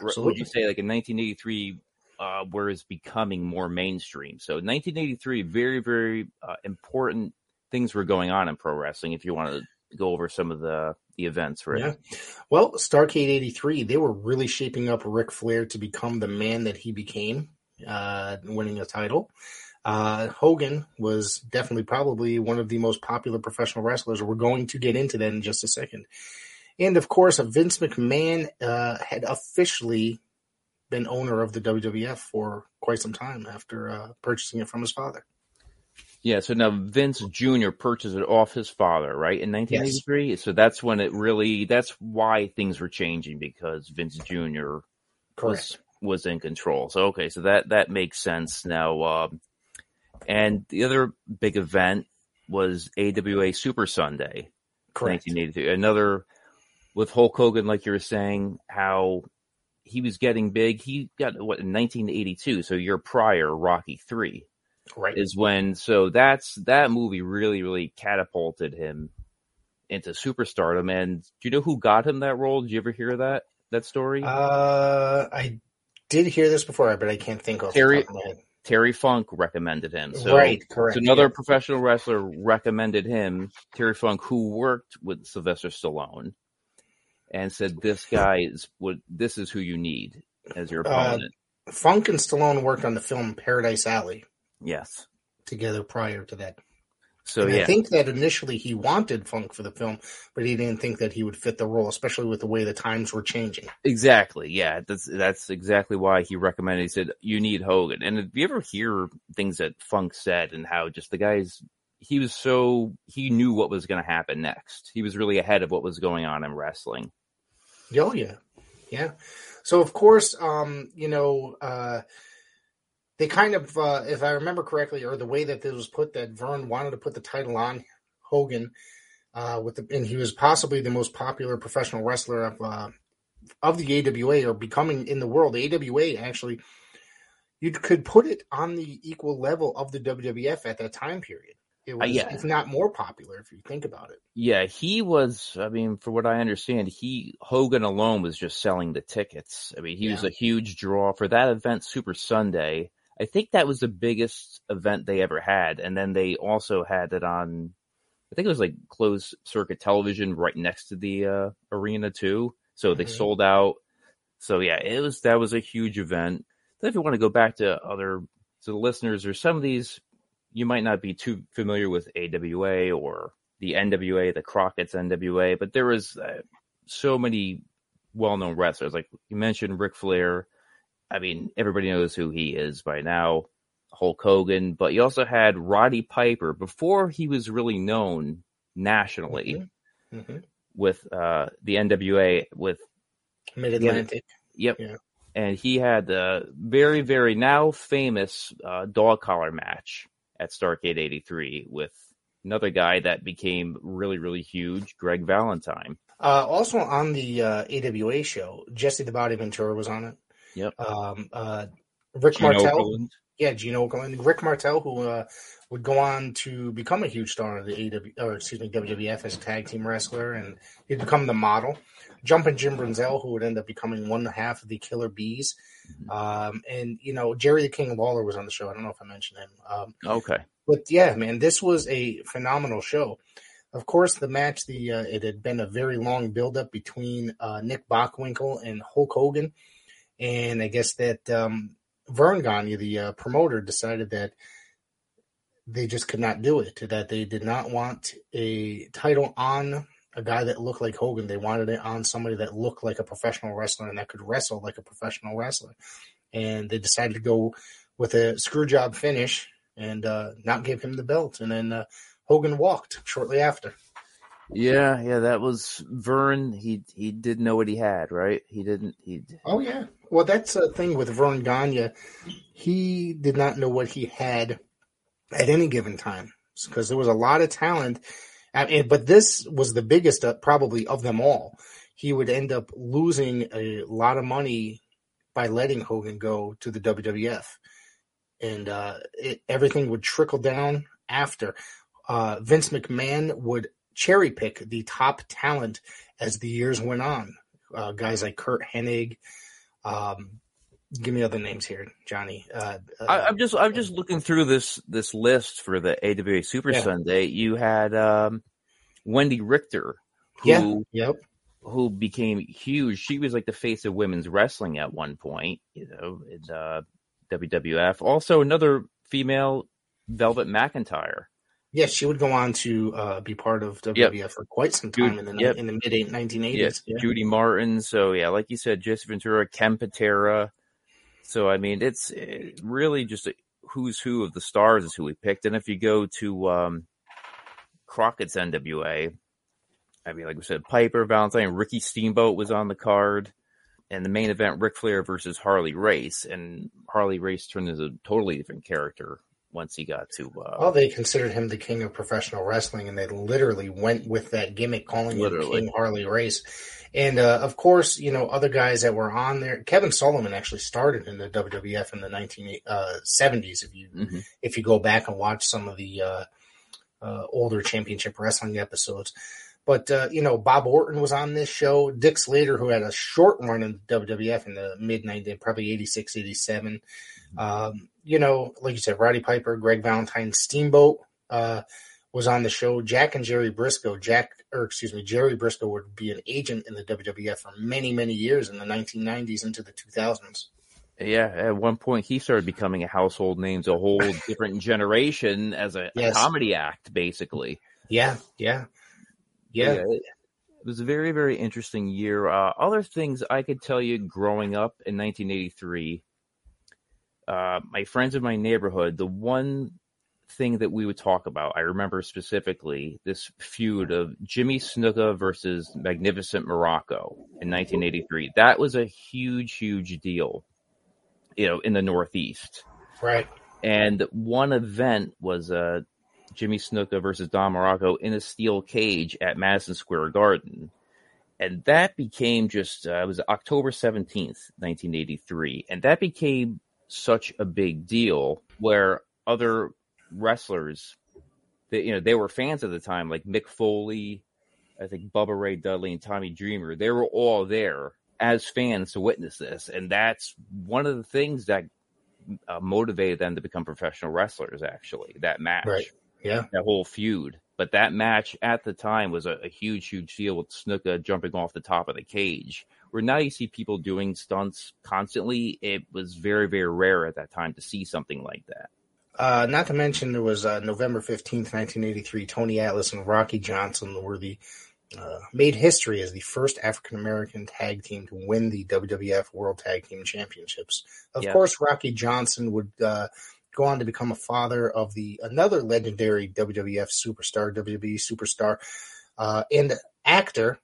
H: R- Would you say like in 1983 uh, where it's becoming more mainstream? So 1983 very very uh, important things were going on in pro wrestling. If you want to go over some of the the events?
G: Yeah. Well, Starcade 83, they were really shaping up Ric Flair to become the man that he became, uh, winning a title. Uh, Hogan was definitely probably one of the most popular professional wrestlers. We're going to get into that in just a second. And of course, Vince McMahon uh, had officially been owner of the WWF for quite some time after uh, purchasing it from his father.
H: Yeah, so now Vince Jr. purchased it off his father, right, in 1983. So that's when it really, that's why things were changing because Vince Jr. was was in control. So okay, so that that makes sense now. Um, and the other big event was AWA Super Sunday,
G: Correct.
H: 1983. Another with Hulk Hogan, like you were saying, how he was getting big. He got what in 1982, so year prior, Rocky Three
G: Right.
H: is when so that's that movie really really catapulted him into superstardom and do you know who got him that role did you ever hear that that story
G: Uh, I did hear this before, but I can't think of
H: Terry-
G: the top of my head.
H: terry funk recommended him so
G: right, correct.
H: so another
G: yeah.
H: professional wrestler recommended him terry funk who worked with sylvester stallone and said this guy is what this is who you need as your
G: Uh,
H: opponent
G: Funk and Stallone worked on the film Paradise Alley
H: yes
G: together prior to that.
H: so
G: and
H: yeah
G: I think that initially he wanted Funk for the film, but he didn't think that he would fit the role, especially with the way the times were changing.
H: Exactly. Yeah, that's that's exactly why he recommended. He said you need Hogan. And if you ever hear things that Funk said and how just the guys, he was so he knew what was going to happen next. He was really ahead of what was going on in wrestling.
G: Oh yeah, yeah. So of course, um, you know, uh, they kind of, uh, if I remember correctly, or the way that this was put, that Verne wanted to put the title on Hogan, uh, with the, and he was possibly the most popular professional wrestler of uh, of the AWA or becoming in the world. The AWA actually, you could put it on the equal level of the WWF at that time period. It was,
H: yeah.
G: if not more popular, if you think about it.
H: Yeah, he was. I mean, for what I understand, he Hogan alone was just selling the tickets. I mean, he was a huge draw for that event, Super Sunday. I think that was the biggest event they ever had, and then they also had it on. I think it was like closed circuit television right next to the uh, arena too. So they
G: Mhm.
H: sold out. So yeah, it was that was a huge event. Then if you want to go back to other to the listeners, or some of these you might not be too familiar with AWA or the NWA, the Crockett's NWA, but there was uh, so many well-known wrestlers. Like you mentioned, Ric Flair. I mean, everybody knows who he is by now. Hulk Hogan, but you also had Roddy Piper before he was really known nationally
G: hmm
H: with uh, the NWA. With
G: Mid Atlantic.
H: yep,
G: Yeah.
H: and he had the very, very now famous uh, dog collar match at Starcade '83 with another guy that became really, really huge, Greg Valentine.
G: Uh, also on the uh, AWA show, Jesse the Body Ventura was on it.
H: Yep.
G: Um, uh, Rick
H: Gene
G: Martel.
H: Okerlund.
G: Yeah, Gino Okerlund. Rick Martel, who uh, would go on to become a huge star in the AW, or excuse me, WWF as a tag team wrestler, and he'd become the model. Jumping Jim Brunzell, who would end up becoming one half of the Killer Bees. Um, and, you know, Jerry the King Lawler was on the show. I don't know if I mentioned him. Um,
H: Okay.
G: but yeah, man, this was a phenomenal show. Of course, the match, the uh, it had been a very long buildup between uh, Nick Bockwinkel and Hulk Hogan, and I guess that um, Verne Gagne, the uh, promoter, decided that they just could not do it. That they did not want a title on a guy that looked like Hogan. They wanted it on somebody that looked like a professional wrestler and that could wrestle like a professional wrestler. And they decided to go with a screw job finish and uh, not give him the belt. And then uh, Hogan walked shortly after.
H: Yeah, yeah, that was Verne. He he didn't know what he had, right? He didn't. He
G: Oh yeah. Well, that's a thing with Verne Gagne. He did not know what he had at any given time because there was a lot of talent. I mean, but this was the biggest, uh, probably of them all. He would end up losing a lot of money by letting Hogan go to the WWF, and uh, it, everything would trickle down after. Uh, Vince McMahon would cherry pick the top talent as the years went on. Uh, guys like Curt Hennig. Um, give me other names here, Johnny. Uh, uh,
H: I, I'm just I'm just looking through this this list for the AWA Super
G: Yeah.
H: Sunday. You had um, Wendi Richter, who
G: yeah, yep,
H: who became huge. She was like the face of women's wrestling at one point, you know, in uh, WWF. Also, another female, Velvet McIntyre.
G: Yes, she would go on to uh, be part of WWF for quite some time
H: Jude-
G: in the
H: yep.
G: in the mid 1980s.
H: Yes,
G: Yeah.
H: Judy Martin. So yeah, like you said, Jesse Ventura, Ken Patera. So I mean, it's eh, really just a who's who of the stars is who we picked. And if you go to um, Crockett's NWA, I mean, like we said, Piper, Valentine, Ricky Steamboat was on the card, and the main event, Ric Flair versus Harley Race, and Harley Race turned into a totally different character once he got to. Uh,
G: Well, they considered him the king of professional wrestling, and they literally went with that gimmick, calling
H: Literally.
G: him King Harley Race. And uh, of course, you know other guys that were on there. Kevin Sullivan actually started in the WWF in the 1970s. If you
H: mhm.
G: if you go back and watch some of the uh, uh, older championship wrestling episodes. But, uh, you know, Bob Orton was on this show. Dick Slater, who had a short run in the WWF in the mid 90s, probably 86, 87. Um, you know, like you said, Roddy Piper, Greg Valentine, Steamboat uh, was on the show. Jack and Jerry Brisco. Jack, or excuse me, Jerry Brisco would be an agent in the WWF for many, many years in the 1990s into the 2000s.
H: Yeah, at one point he started becoming a household name to a whole different generation as a, a comedy act, basically.
G: Yeah, yeah, yeah.
H: it, it was a very, very interesting year. Uh, other things I could tell you growing up in 1983, uh, my friends in my neighborhood, the one thing that we would talk about, I remember specifically this feud of Jimmy Snuka versus Magnificent Muraco in 1983. That was a huge, huge deal, you know, in the Northeast.
G: Right.
H: And one event was uh, Jimmy Snuka versus Don Muraco in a steel cage at Madison Square Garden. And that became just, uh, it was October 17th, 1983. And that became such a big deal where other wrestlers they, you know, they were fans at the time, like Mick Foley, I think Bubba Ray Dudley and Tommy Dreamer. They were all there as fans to witness this, and that's one of the things that uh, motivated them to become professional wrestlers. Actually, that match,
G: Right. Yeah.
H: that whole feud. But that match at the time was a, a huge, huge deal with Snuka jumping off the top of the cage. Where now you see people doing stunts constantly. It was very, very rare at that time to see something like that.
G: Uh, not to mention, it was uh, November 15th, 1983. Tony Atlas and Rocky Johnson were the uh, made history as the first African American tag team to win the WWF World Tag Team Championships. Of
H: Yeah.
G: course, Rocky Johnson would uh, go on to become a father of the another legendary WWF superstar, WWE superstar, uh, and actor,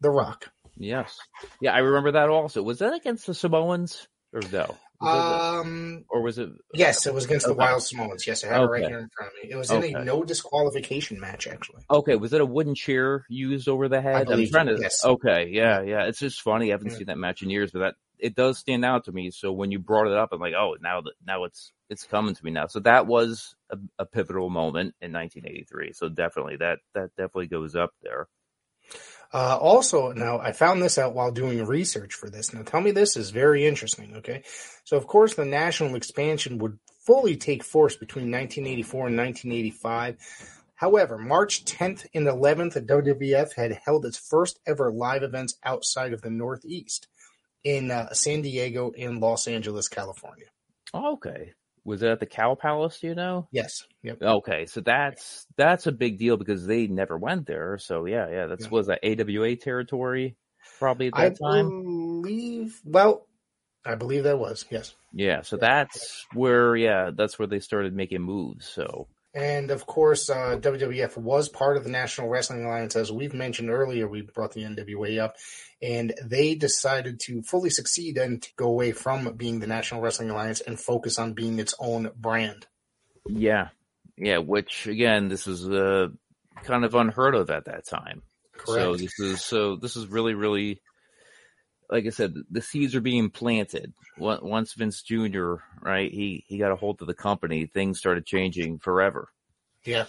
G: The Rock.
H: Yes. Yeah, I remember that also. Was that against the Samoans or no? Was
G: Um,
H: or was it?
G: yes, it was against the Wild Samoans. Yes, I have it right here in front of me. It was in
H: Okay.
G: a no disqualification match, actually.
H: Okay, was it a wooden chair used over the head? I'm trying to.
G: yes.
H: Okay, yeah, yeah. It's just funny. I haven't
G: Yeah.
H: seen that match in years, but that it does stand out to me. So when you brought it up, I'm like, oh, now that now it's it's coming to me now. So that was a, a pivotal moment in 1983. So definitely that that definitely goes up there.
G: Uh, also, now I found this out while doing research for this. Now, tell me this is very interesting. Okay, so of course the national expansion would fully take force between 1984 and 1985. However, March 10th and 11th, the WWF had held its first ever live events outside of the Northeast in uh, San Diego and Los Angeles, California.
H: Okay, was it at the Cow Palace? You know?
G: Yes. Yep.
H: Okay, so that's that's a big deal because they never went there. So yeah, yeah, that's
G: Yeah.
H: was that AWA territory probably at
G: I
H: that time.
G: believe. Well, I believe that was yes.
H: Yeah, so that's where yeah, that's where they started making moves. So
G: And of course, uh, WWF was part of the National Wrestling Alliance. As we've mentioned earlier, we brought the NWA up, and they decided to fully succeed and to go away from being the National Wrestling Alliance and focus on being its own brand.
H: yeah, yeah, which again, this was uh, kind of unheard of at that time. So this is so this is really really like I said, the seeds are being planted. Once Vince Jr. right, he he got a hold of the company, things started changing forever.
G: Yeah.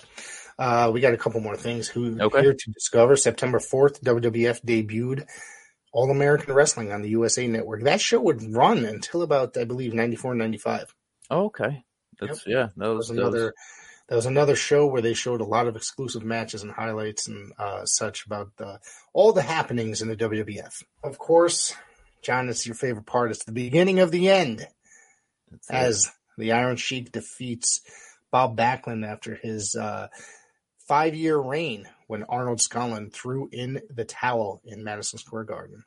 G: Uh, we got a couple more things who
H: Okay.
G: here to discover. September 4th, WWF debuted All American Wrestling on the USA Network. That show would run until about, I believe, 94, 95.
H: Okay, that's yeah, that was,
G: was
H: that was-
G: another that was another show where they showed a lot of exclusive matches and highlights and uh, such about uh, all the happenings in the WWF. Of course, John, it's your favorite part. It's the beginning of the end
H: that's it.
G: as the Iron Sheik defeats Bob Backlund after his uh, five-year reign when Arnold Skaaland threw in the towel in Madison Square Garden.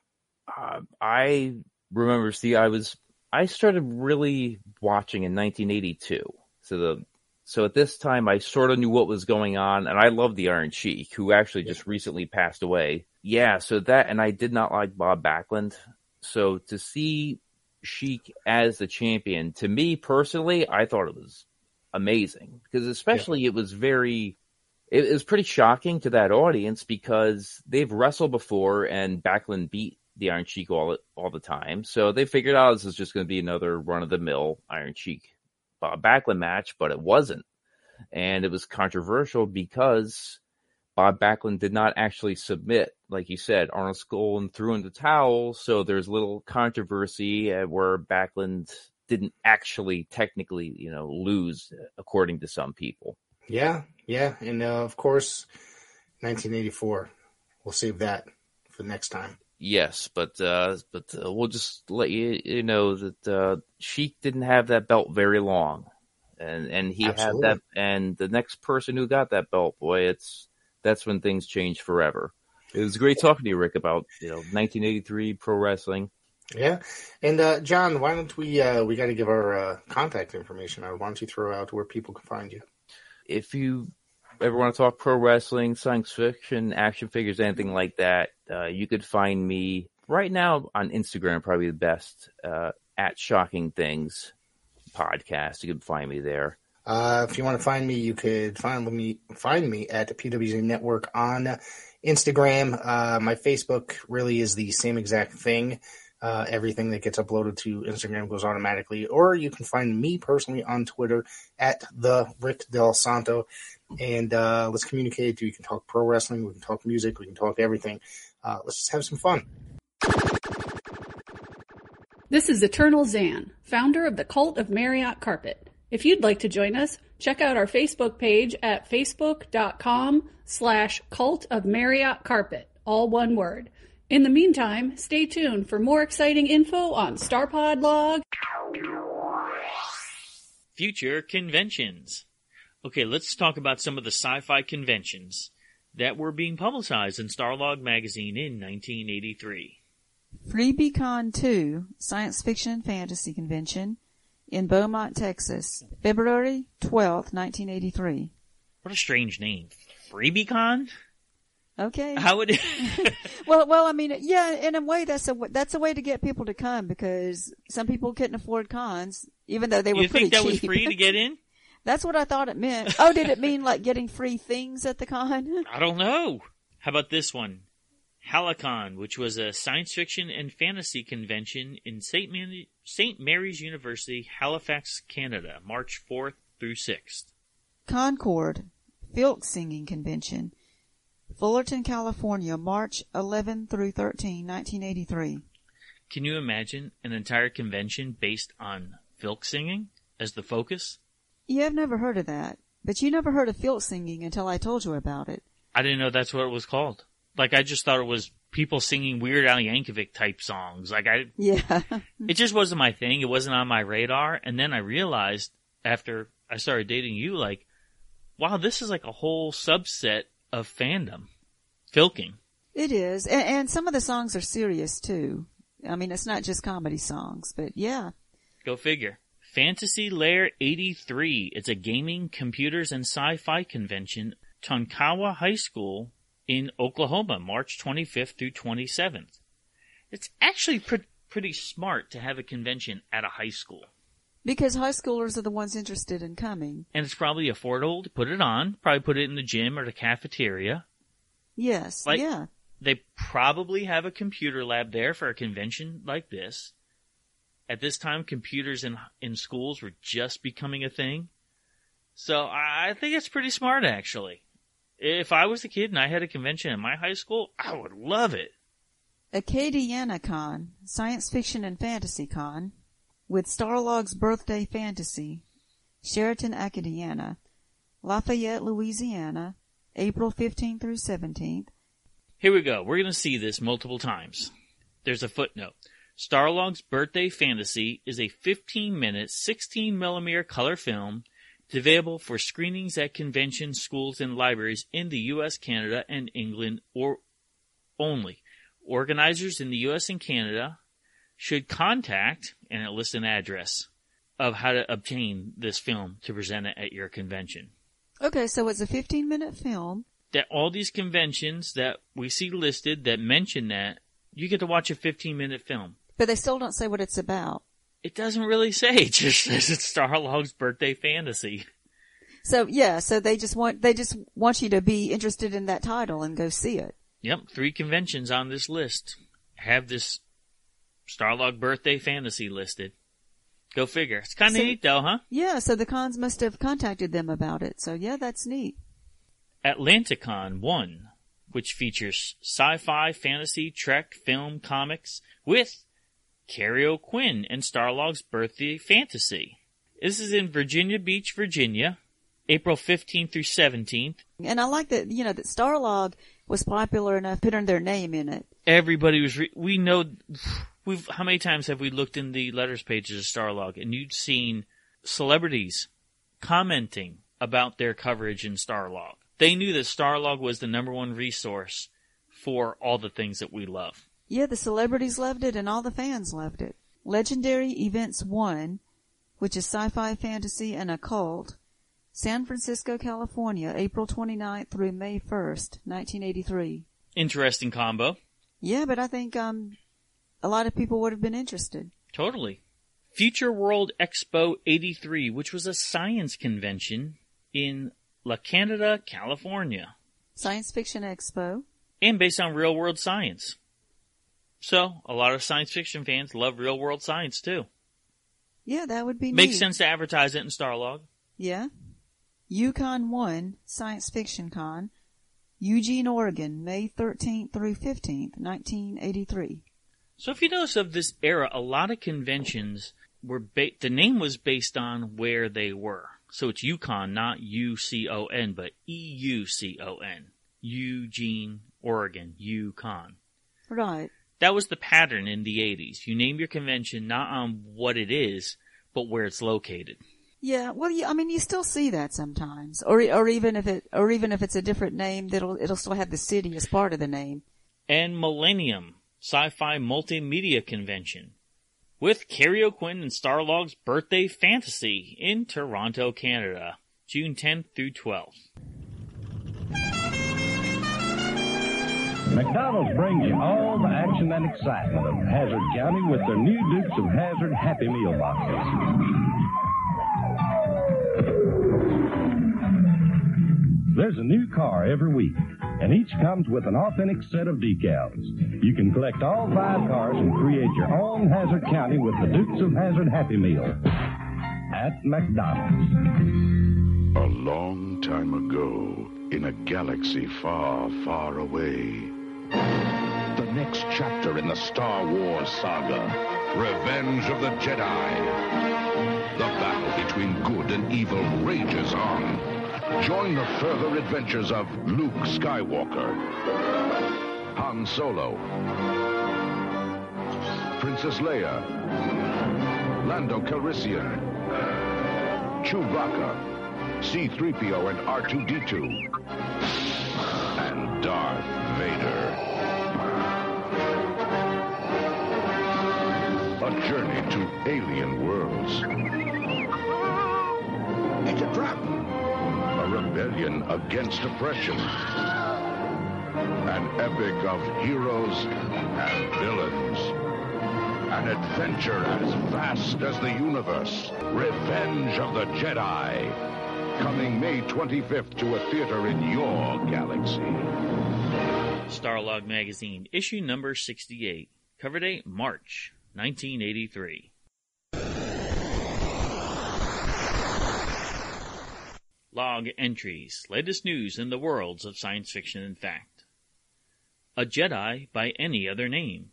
H: uh, I remember. See, I was I started really watching in 1982. So the so at this time, I sort of knew what was going on, and I love the Iron Sheik, who actually just recently passed away. Yeah, so that and I did not like Bob Backlund. So to see Sheik as the champion, to me personally, I thought it was amazing because especially it was very it was pretty shocking to that audience because they've wrestled before and Backlund beat the Iron Sheik all all the time. So they figured out this is just going to be another run of the mill Iron Sheik Bob Backlund match, but it wasn't. And it was controversial because Bob Backlund did not actually submit, like you said. Arnold Skaaland threw in the towel, so there's little controversy uh, where Backlund didn't actually technically, you know, lose, according to some people.
G: Yeah, yeah, and uh, of course, 1984. We'll save that for next time.
H: Yes, but uh, but uh, we'll just let you you know that uh, Sheik didn't have that belt very long, and and he
G: Absolutely.
H: had that, and the next person who got that belt, boy, it's that's when things change forever. It was great talking to you, Rick, about you know 1983 pro wrestling.
G: Yeah, and uh, John, why don't we? Uh, we got to give our uh, contact information out. Why don't you throw out where people can find you?
H: If you ever want to talk pro wrestling, science fiction, action figures, anything like that, uh, you could find me right now on Instagram, probably the best uh, at Shocking Things podcast. You can find me there.
G: Uh, if you want to find me, you could find me find me at PWZ Network on Instagram. Uh, my Facebook really is the same exact thing. Uh, everything that gets uploaded to Instagram goes automatically, or you can find me personally on Twitter at the Rick Delsanto, and uh, let's communicate. We can talk pro wrestling, we can talk music, we can talk everything. Uh, let's just have some fun.
I: This is Eternal Zan, founder of the Cult of Marriott Carpet. If you'd like to join us, check out our Facebook page at facebook.com slash cult of Marriott Carpet, all one word. In the meantime, stay tuned for more exciting info on StarPodLog.
B: Future conventions. Okay, let's talk about some of the sci-fi conventions that were being publicized in Starlog magazine in 1983.
A: FreeBeacon 2 Science Fiction and Fantasy Convention in Beaumont, Texas, February 12th, 1983.
B: What a strange name. FreeBeacon?
A: Okay.
B: How would it...
A: well, well, I mean, yeah, in a way, that's a that's a way to get people to come because some people couldn't afford cons, even though they were
B: you think that
A: cheap.
B: was free to get in?
A: that's what I thought it meant. Oh, did it mean like getting free things at the con?
B: I don't know. How about this one? Halicon, which was a science fiction and fantasy convention in St. Man- St. Mary's University, Halifax, Canada, March 4th through 6th.
A: ConChord Filk Singing Convention, Fullerton, California, March 11 through 13, 1983.
B: Can you imagine an entire convention based on filk singing as the focus?
A: Yeah, I've never heard of that, but you never heard of filk singing until I told you about it.
B: I didn't know that's what it was called. Like I just thought it was people singing Weird Al Yankovic type songs. Like I,
A: Yeah.
B: it just wasn't my thing. It wasn't on my radar. And then I realized after I started dating you, like, wow, this is like a whole subset of fandom. Filking.
A: It is, and, and some of the songs are serious too. I mean, it's not just comedy songs, but yeah.
B: Go figure. Fantasy Lair 83. It's a gaming, computers, and sci-fi convention. Tonkawa High School in Oklahoma, March 25th through 27th. It's actually pre- pretty smart to have a convention at a high school.
A: Because high schoolers are the ones interested in coming.
B: And it's probably affordable to put it on. Probably put it in the gym or the cafeteria.
A: Yes,
B: Like-
A: yeah.
B: They probably have a computer lab there for a convention like this. At this time, computers in in schools were just becoming a thing. So I think it's pretty smart, actually. If I was a kid and I had a convention in my high school, I would love it.
A: Acadiana Con, Science Fiction and Fantasy Con, with Starlog's Birthday Fantasy, Sheraton Acadiana, Lafayette, Louisiana, April 15th through 17th.
B: Here we go. We're going to see this multiple times. There's a footnote. Starlog's Birthday Fantasy is a 15 minute, 16 millimeter color film available for screenings at conventions, schools, and libraries in the U.S., Canada, and England or only. Organizers in the U.S. and Canada should contact, and it lists an address of how to obtain this film to present it at your convention.
A: Okay, so it's a 15 minute film.
B: That all these conventions that we see listed that mention that, you get to watch a 15 minute film.
A: But they still don't say what it's about.
B: It doesn't really say. It just says it's Starlog's birthday fantasy.
A: So yeah, so they just want they just want you to be interested in that title and go see it.
B: Yep, three conventions on this list have this Starlog birthday fantasy listed. Go figure. It's kind of
A: So-
B: neat though, huh?
A: Yeah, so the cons must have contacted them about it. So yeah, that's neat.
B: Atlanticon 1, which features sci-fi, fantasy, trek, film, comics with Kerry O'Quinn and Starlog's birthday fantasy. This is in Virginia Beach, Virginia, April 15th through 17th.
A: And I like that you know that Starlog was popular enough to put their name in it.
B: everybody was re- we know we've how many times have we looked in the letters pages of Starlog and you'd seen celebrities commenting about their coverage in Starlog. They knew that Starlog was the number one resource for all the things that we love.
A: Yeah, the celebrities loved it and all the fans loved it. Legendary Events 1, which is sci-fi, fantasy, and occult. San Francisco, California, April 29th through May 1st, 1983.
B: Interesting combo.
A: Yeah, but I think, um, a lot of people would have been interested.
B: Totally. Future World Expo 83, which was a science convention in La Canada, California,
A: Science Fiction Expo.
B: and based on real world science. So, a lot of science fiction fans love real world science too.
A: Yeah, that would be
B: Makes
A: neat.
B: sense to advertise it in Starlog.
A: Yeah. Yukon 1 Science Fiction Con, Eugene, Oregon, May 13th through 15th, 1983.
B: So if you notice of this era, a lot of conventions were ba- the name was based on where they were. So it's Yukon, not U-C-O-N, but E-U-C-O-N. Eugene, Oregon, Yukon.
A: Right.
B: That was the pattern in the 80s. You name your convention not on what it is, but where it's located.
A: Yeah, well, yeah, I mean, you still see that sometimes, or or even if it, or even if it's a different name, that'll it'll still have the city as part of the name.
B: And Millennium, Sci-Fi Multimedia Convention. With Kerry O'Quinn and Starlog's Birthday Fantasy in Toronto, Canada, June 10th through 12th.
J: McDonald's brings you all the action and excitement of Hazzard County with their new Dukes of Hazzard Happy Meal boxes. There's a new car every week, and each comes with an authentic set of decals. You can collect all five cars and create your own Hazzard County with the Dukes of Hazzard Happy Meal at McDonald's.
K: A long time ago, in a galaxy far, far away. The next chapter in the Star Wars saga Revenge of the Jedi. The battle between good and evil rages on. Join the further adventures of Luke Skywalker, Han Solo, Princess Leia, Lando Calrissian, Chewbacca, C-3PO and R2-D2, and Darth Vader. A journey to alien worlds. It's a trap. Rebellion against oppression. An epic of heroes and villains. An adventure as vast as the universe. Revenge of the Jedi. Coming May 25th to a theater in your galaxy.
B: Starlog Magazine, issue number 68. Cover date March 1983. Log entries. Latest news in the worlds of science fiction and fact. A Jedi by any other name.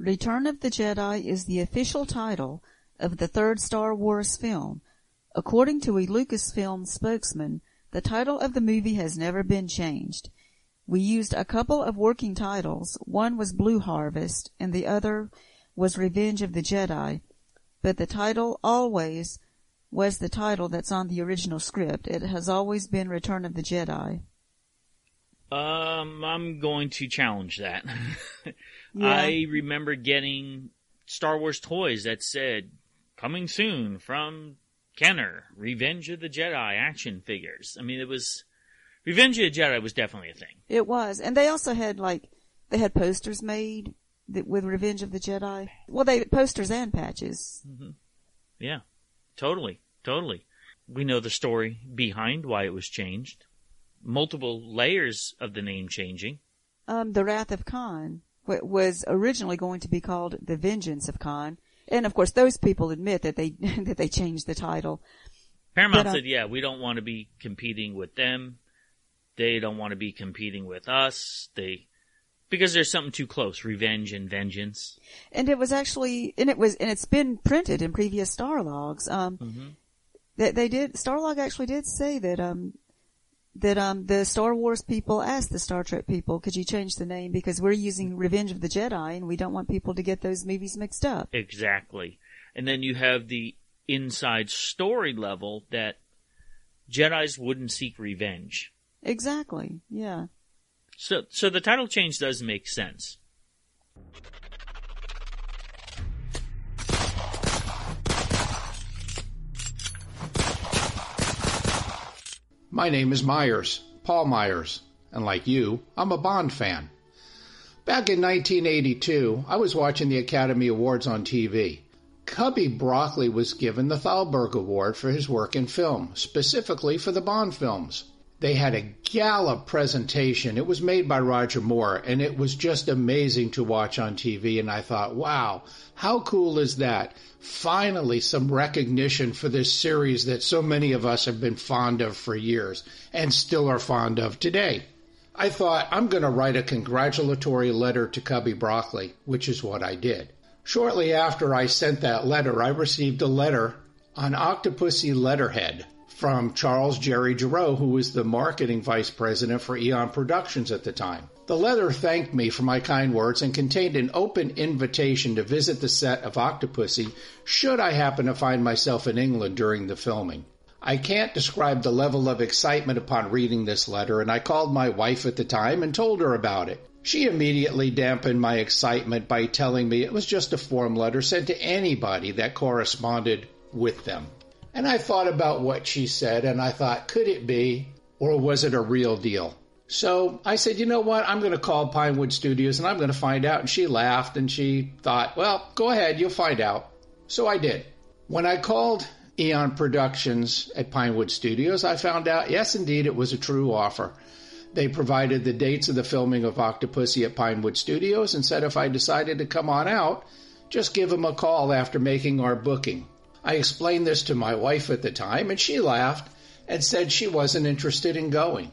A: Return of the Jedi is the official title of the third Star Wars film. According to a Lucasfilm spokesman, the title of the movie has never been changed. We used a couple of working titles. One was Blue Harvest and the other was Revenge of the Jedi. But the title always was the title that's on the original script. It has always been Return of the Jedi.
B: Um, I'm going to challenge that.
A: Yeah.
B: I remember getting Star Wars toys that said, coming soon from Kenner, Revenge of the Jedi action figures. I mean, it was, Revenge of the Jedi was definitely a thing.
A: It was. And they also had like, they had posters made that, with Revenge of the Jedi. Well, they, posters and patches.
B: Yeah, totally, totally. We know the story behind why it was changed. Multiple layers of the name changing.
A: Um, The Wrath of Khan wa- was originally going to be called The Vengeance of Khan. And of course, those people admit that they, that they changed the title.
B: Paramount
A: But, uh,
B: said, yeah, we don't want to be competing with them. They don't want to be competing with us. They, because there's something too close. Revenge and vengeance.
A: And it was actually, and it was, and it's been printed in previous Star Logs. Um, that they did, Starlog actually did say that, um, that, um, the Star Wars people asked the Star Trek people, could you change the name because we're using Revenge of the Jedi and we don't want people to get those movies mixed up.
B: Exactly. And then you have the inside story level that Jedi's wouldn't seek revenge.
A: Exactly. Yeah.
B: So, so the title change does make sense.
L: My name is Meyers, Paul Meyers, and like you, I'm a Bond fan. Back in 1982, I was watching the Academy Awards on TV. Cubby Broccoli was given the Thalberg Award for his work in film, specifically for the Bond films. They had a gala presentation. It was made by Roger Moore, and it was just amazing to watch on TV. And I thought, wow, how cool is that? Finally, some recognition for this series that so many of us have been fond of for years and still are fond of today. I thought, I'm going to write a congratulatory letter to Cubby Broccoli, which is what I did. Shortly after I sent that letter, I received a letter on Octopussy letterhead from Charles Jerry Juroe, who was the marketing vice president for Eon Productions at the time. The letter thanked me for my kind words and contained an open invitation to visit the set of Octopussy should I happen to find myself in England during the filming. I can't describe the level of excitement upon reading this letter, and I called my wife at the time and told her about it. She immediately dampened my excitement by telling me it was just a form letter sent to anybody that corresponded with them. And I thought about what she said and I thought, could it be or was it a real deal? So I said, you know what? I'm going to call Pinewood Studios and I'm going to find out. And she laughed and she thought, well, go ahead, you'll find out. So I did. When I called Eon Productions at Pinewood Studios, I found out, yes, indeed, it was a true offer. They provided the dates of the filming of Octopussy at Pinewood Studios and said if I decided to come on out, just give them a call after making our booking. I explained this to my wife at the time, and she laughed and said she wasn't interested in going.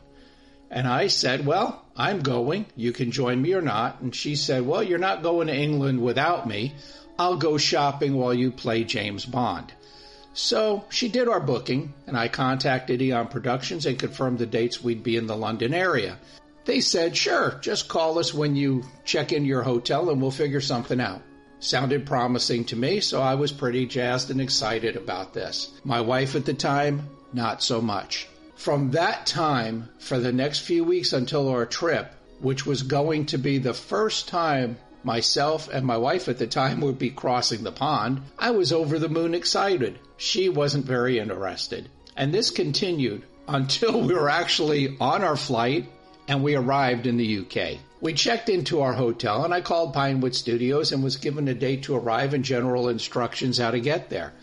L: And I said, Well, I'm going. You can join me or not. And she said, Well, you're not going to England without me. I'll go shopping while you play James Bond. So she did our booking, and I contacted Eon Productions and confirmed the dates we'd be in the London area. They said, Sure, just call us when you check in your hotel and we'll figure something out. Sounded promising to me, so I was pretty jazzed and excited about this. My wife at the time, not so much. From that time, for the next few weeks until our trip, which was going to be the first time myself and my wife at the time would be crossing the pond, I was over the moon excited. She wasn't very interested. And this continued until we were actually on our flight and we arrived in the UK. We checked into our hotel and I called Pinewood Studios and was given a date to arrive and general instructions how to get there.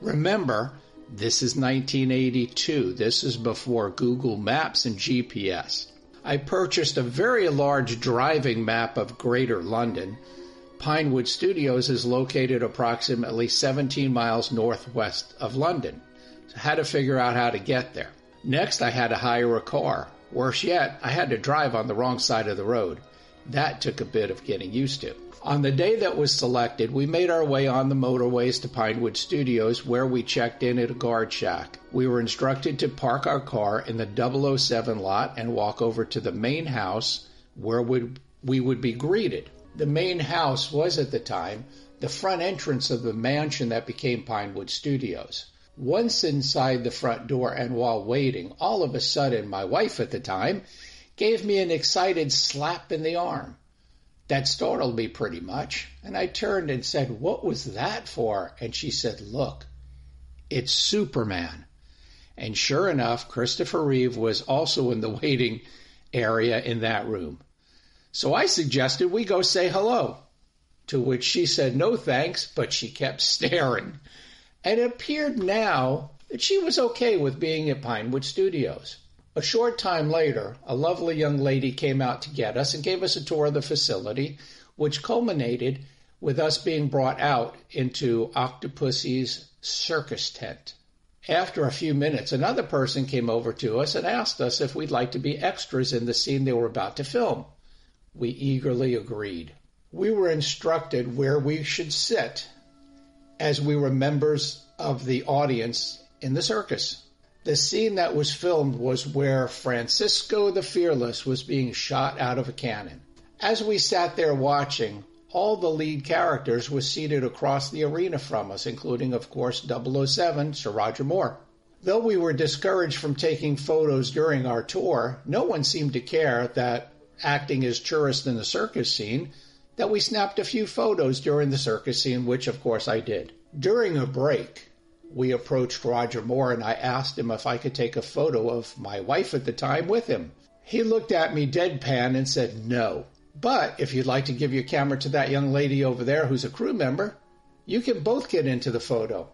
L: Remember, this is 1982. This is before Google Maps and GPS. I purchased a very large driving map of Greater London. Pinewood Studios is located approximately 17 miles northwest of London. So had to figure out how to get there. Next, I had to hire a car. Worse yet, I had to drive on the wrong side of the road. That took a bit of getting used to. On the day that was selected, we made our way on the motorways to Pinewood Studios where we checked in at a guard shack. We were instructed to park our car in the 007 lot and walk over to the main house where we would be greeted. The main house was at the time the front entrance of the mansion that became Pinewood Studios. Once inside the front door and while waiting, all of a sudden my wife at the time gave me an excited slap in the arm. That startled me pretty much, and I turned and said, What was that for? And she said, Look, it's Superman. And sure enough, Christopher Reeve was also in the waiting area in that room. So I suggested we go say hello, to which she said no thanks, but she kept staring. And it appeared now that she was okay with being at Pinewood Studios. A short time later, a lovely young lady came out to get us and gave us a tour of the facility, which culminated with us being brought out into Octopussy's circus tent. After a few minutes, another person came over to us and asked us if we'd like to be extras in the scene they were about to film. We eagerly agreed. We were instructed where we should sit as we were members of the audience in the circus. The scene that was filmed was where Francisco the Fearless was being shot out of a cannon. As we sat there watching, all the lead characters were seated across the arena from us, including, of course, 007, Sir Roger Moore. Though we were discouraged from taking photos during our tour, no one seemed to care that, acting as tourists in the circus scene, that we snapped a few photos during the circus scene, which of course I did. During a break, we approached Roger Moore and I asked him if I could take a photo of my wife at the time with him. He looked at me deadpan and said no. But if you'd like to give your camera to that young lady over there who's a crew member, you can both get into the photo.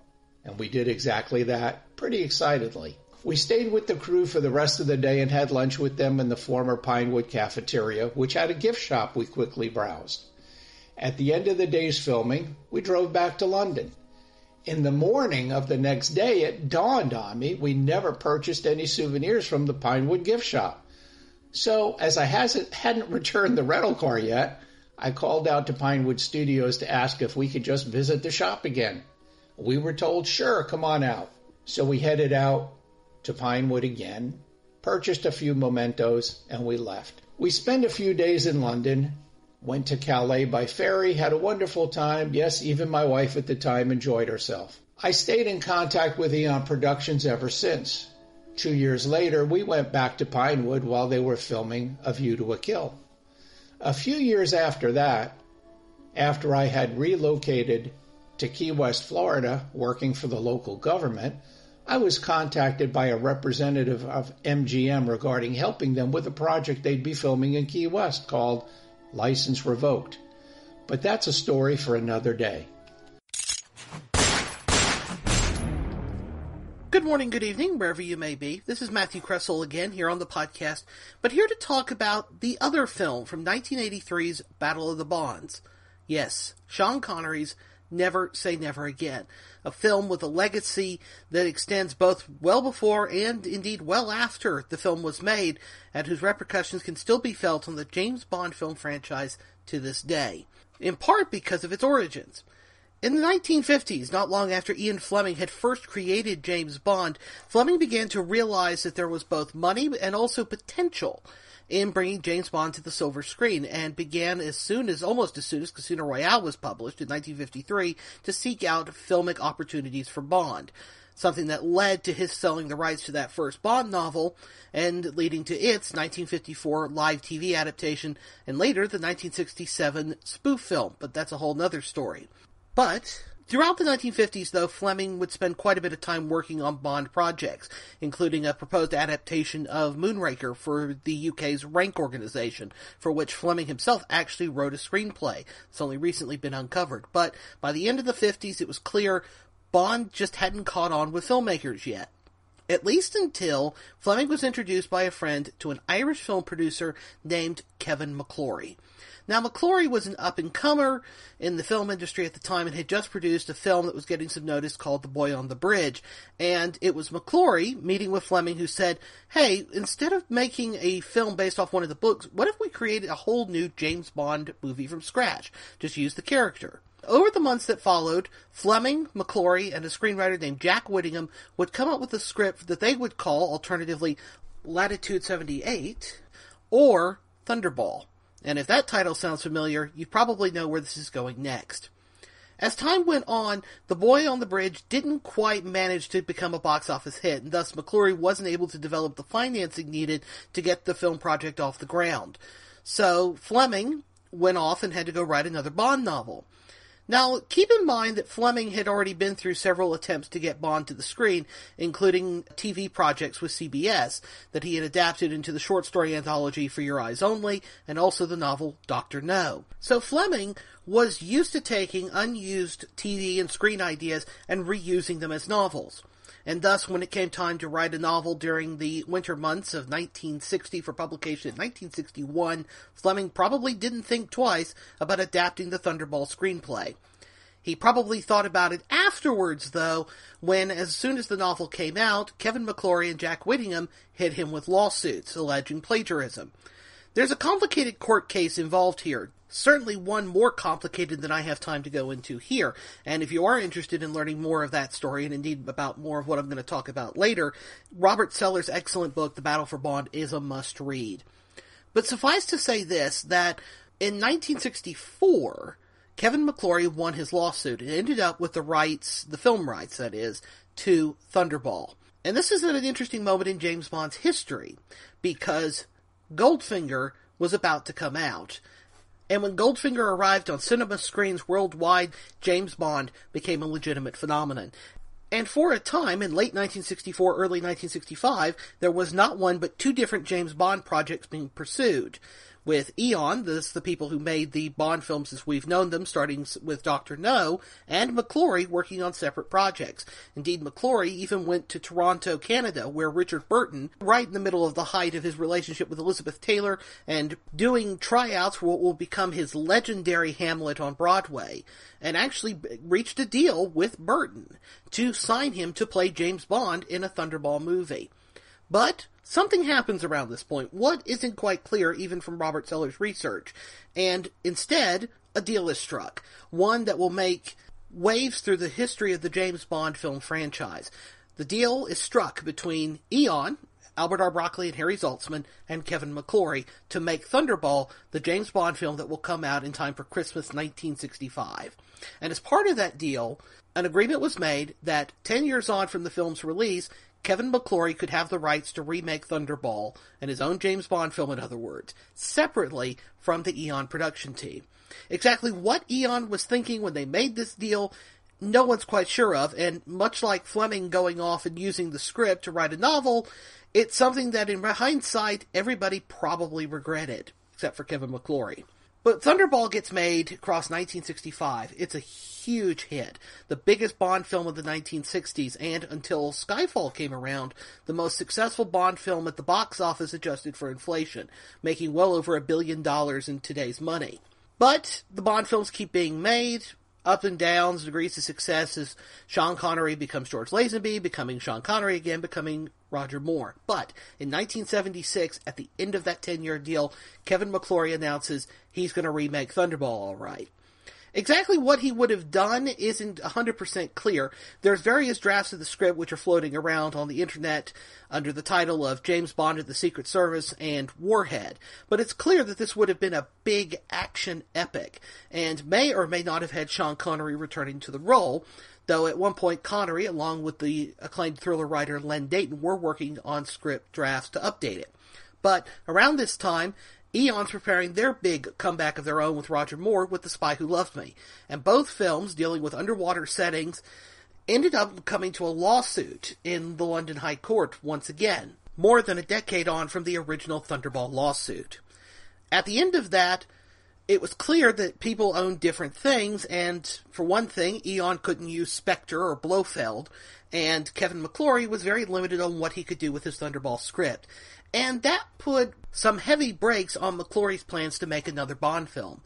L: And we did exactly that pretty excitedly. We stayed with the crew for the rest of the day and had lunch with them in the former Pinewood cafeteria, which had a gift shop we quickly browsed. At the end of the day's filming, we drove back to London. In the morning of the next day, it dawned on me we never purchased any souvenirs from the Pinewood gift shop. So, as I hadn't returned the rental car yet, I called out to Pinewood Studios to ask if we could just visit the shop again. We were told, sure, come on out. So we headed out to Pinewood again, purchased a few mementos, and we left. We spent a few days in London, went to Calais by ferry, had a wonderful time. Yes, even my wife at the time enjoyed herself. I stayed in contact with Eon Productions ever since. Two years later, we went back to Pinewood while they were filming A View to a Kill. A few years after that, after I had relocated to Key West, Florida, working for the local government, I was contacted by a representative of MGM regarding helping them with a project they'd be filming in Key West called License Revoked. But that's a story for another day.
M: Good morning, good evening, wherever you may be. This is Matthew Kresal again here on the podcast, but here to talk about the other film from 1983's Battle of the Bonds. Yes, Sean Connery's Never Say Never Again. A film with a legacy that extends both well before and indeed well after the film was made, and whose repercussions can still be felt on the James Bond film franchise to this day. In part because of its origins. In the 1950s, not long after Ian Fleming had first created James Bond, Fleming began to realize that there was both money and also potential in bringing James Bond to the silver screen and began as soon as, almost as soon as Casino Royale was published in 1953 to seek out filmic opportunities for Bond. Something that led to his selling the rights to that first Bond novel and leading to its 1954 live TV adaptation and later the 1967 spoof film, but that's a whole nother story. But Throughout the 1950s, though, Fleming would spend quite a bit of time working on Bond projects, including a proposed adaptation of Moonraker for the UK's Rank organization, for which Fleming himself actually wrote a screenplay. It's only recently been uncovered. But by the end of the 50s, it was clear Bond just hadn't caught on with filmmakers yet. At least until Fleming was introduced by a friend to an Irish film producer named Kevin McClory. Now, McClory was an up and comer in the film industry at the time and had just produced a film that was getting some notice called The Boy and the Bridge. And it was McClory meeting with Fleming who said, Hey, instead of making a film based off one of the books, what if we created a whole new James Bond movie from scratch? Just use the character. Over the months that followed, Fleming, McClory, and a screenwriter named Jack Whittingham would come up with a script that they would call, alternatively, Latitude 78 or Thunderball. And if that title sounds familiar, you probably know where this is going next. As time went on, The Boy and the Bridge didn't quite manage to become a box office hit, and thus McClory wasn't able to develop the financing needed to get the film project off the ground. So Fleming went off and had to go write another Bond novel. Now, keep in mind that Fleming had already been through several attempts to get Bond to the screen, including TV projects with CBS that he had adapted into the short story anthology For Your Eyes Only, and also the novel Doctor No. So Fleming was used to taking unused TV and screen ideas and reusing them as novels and thus when it came time to write a novel during the winter months of 1960 for publication in 1961, Fleming probably didn't think twice about adapting the Thunderball screenplay. He probably thought about it afterwards, though, when, as soon as the novel came out, Kevin McClory and Jack Whittingham hit him with lawsuits alleging plagiarism. There's a complicated court case involved here certainly one more complicated than I have time to go into here. And if you are interested in learning more of that story, and indeed about more of what I'm going to talk about later, Robert Sellers' excellent book, The Battle for Bond, is a must read. But suffice to say this, that in 1964, Kevin McClory won his lawsuit and ended up with the rights, the film rights that is, to Thunderball. And this is an interesting moment in James Bond's history because Goldfinger was about to come out and when Goldfinger arrived on cinema screens worldwide, James Bond became a legitimate phenomenon. And for a time, in late 1964, early 1965, there was not one but two different James Bond projects being pursued. With Eon, this the people who made the Bond films as we've known them, starting with Doctor No, and McClory working on separate projects. Indeed, McClory even went to Toronto, Canada, where Richard Burton, right in the middle of the height of his relationship with Elizabeth Taylor, and doing tryouts for what will become his legendary Hamlet on Broadway, and actually reached a deal with Burton to sign him to play James Bond in a Thunderball movie. But something happens around this point. What isn't quite clear even from Robert Sellers' research. And instead, a deal is struck. One that will make waves through the history of the James Bond film franchise. The deal is struck between Eon, Albert R. Broccoli and Harry Saltzman, and Kevin McClory to make Thunderball the James Bond film that will come out in time for Christmas 1965. And as part of that deal, an agreement was made that 10 years on from the film's release, Kevin McClory could have the rights to remake Thunderball and his own James Bond film, in other words, separately from the Eon production team. Exactly what Eon was thinking when they made this deal, no one's quite sure of, and much like Fleming going off and using the script to write a novel, it's something that in hindsight everybody probably regretted, except for Kevin McClory. But Thunderball gets made across 1965. It's a huge hit. The biggest Bond film of the 1960s, and until Skyfall came around, the most successful Bond film at the box office adjusted for inflation, making well over a billion dollars in today's money. But the Bond films keep being made, up and downs, degrees of success as Sean Connery becomes George Lazenby, becoming Sean Connery again, becoming Roger Moore. But in 1976, at the end of that 10 year deal, Kevin McClory announces he's going to remake Thunderball all right. Exactly what he would have done isn't 100% clear. There's various drafts of the script which are floating around on the internet under the title of James Bond at the Secret Service and Warhead. But it's clear that this would have been a big action epic, and may or may not have had Sean Connery returning to the role, though at one point Connery, along with the acclaimed thriller writer Len Deighton, were working on script drafts to update it. But around this time, Eon's preparing their big comeback of their own with Roger Moore with The Spy Who Loved Me. And both films, dealing with underwater settings, ended up coming to a lawsuit in the London High Court once again, more than a decade on from the original Thunderball lawsuit. At the end of that, it was clear that people owned different things, and for one thing, Eon couldn't use Spectre or Blofeld, and Kevin McClory was very limited on what he could do with his Thunderball script. And that put some heavy brakes on McClory's plans to make another Bond film.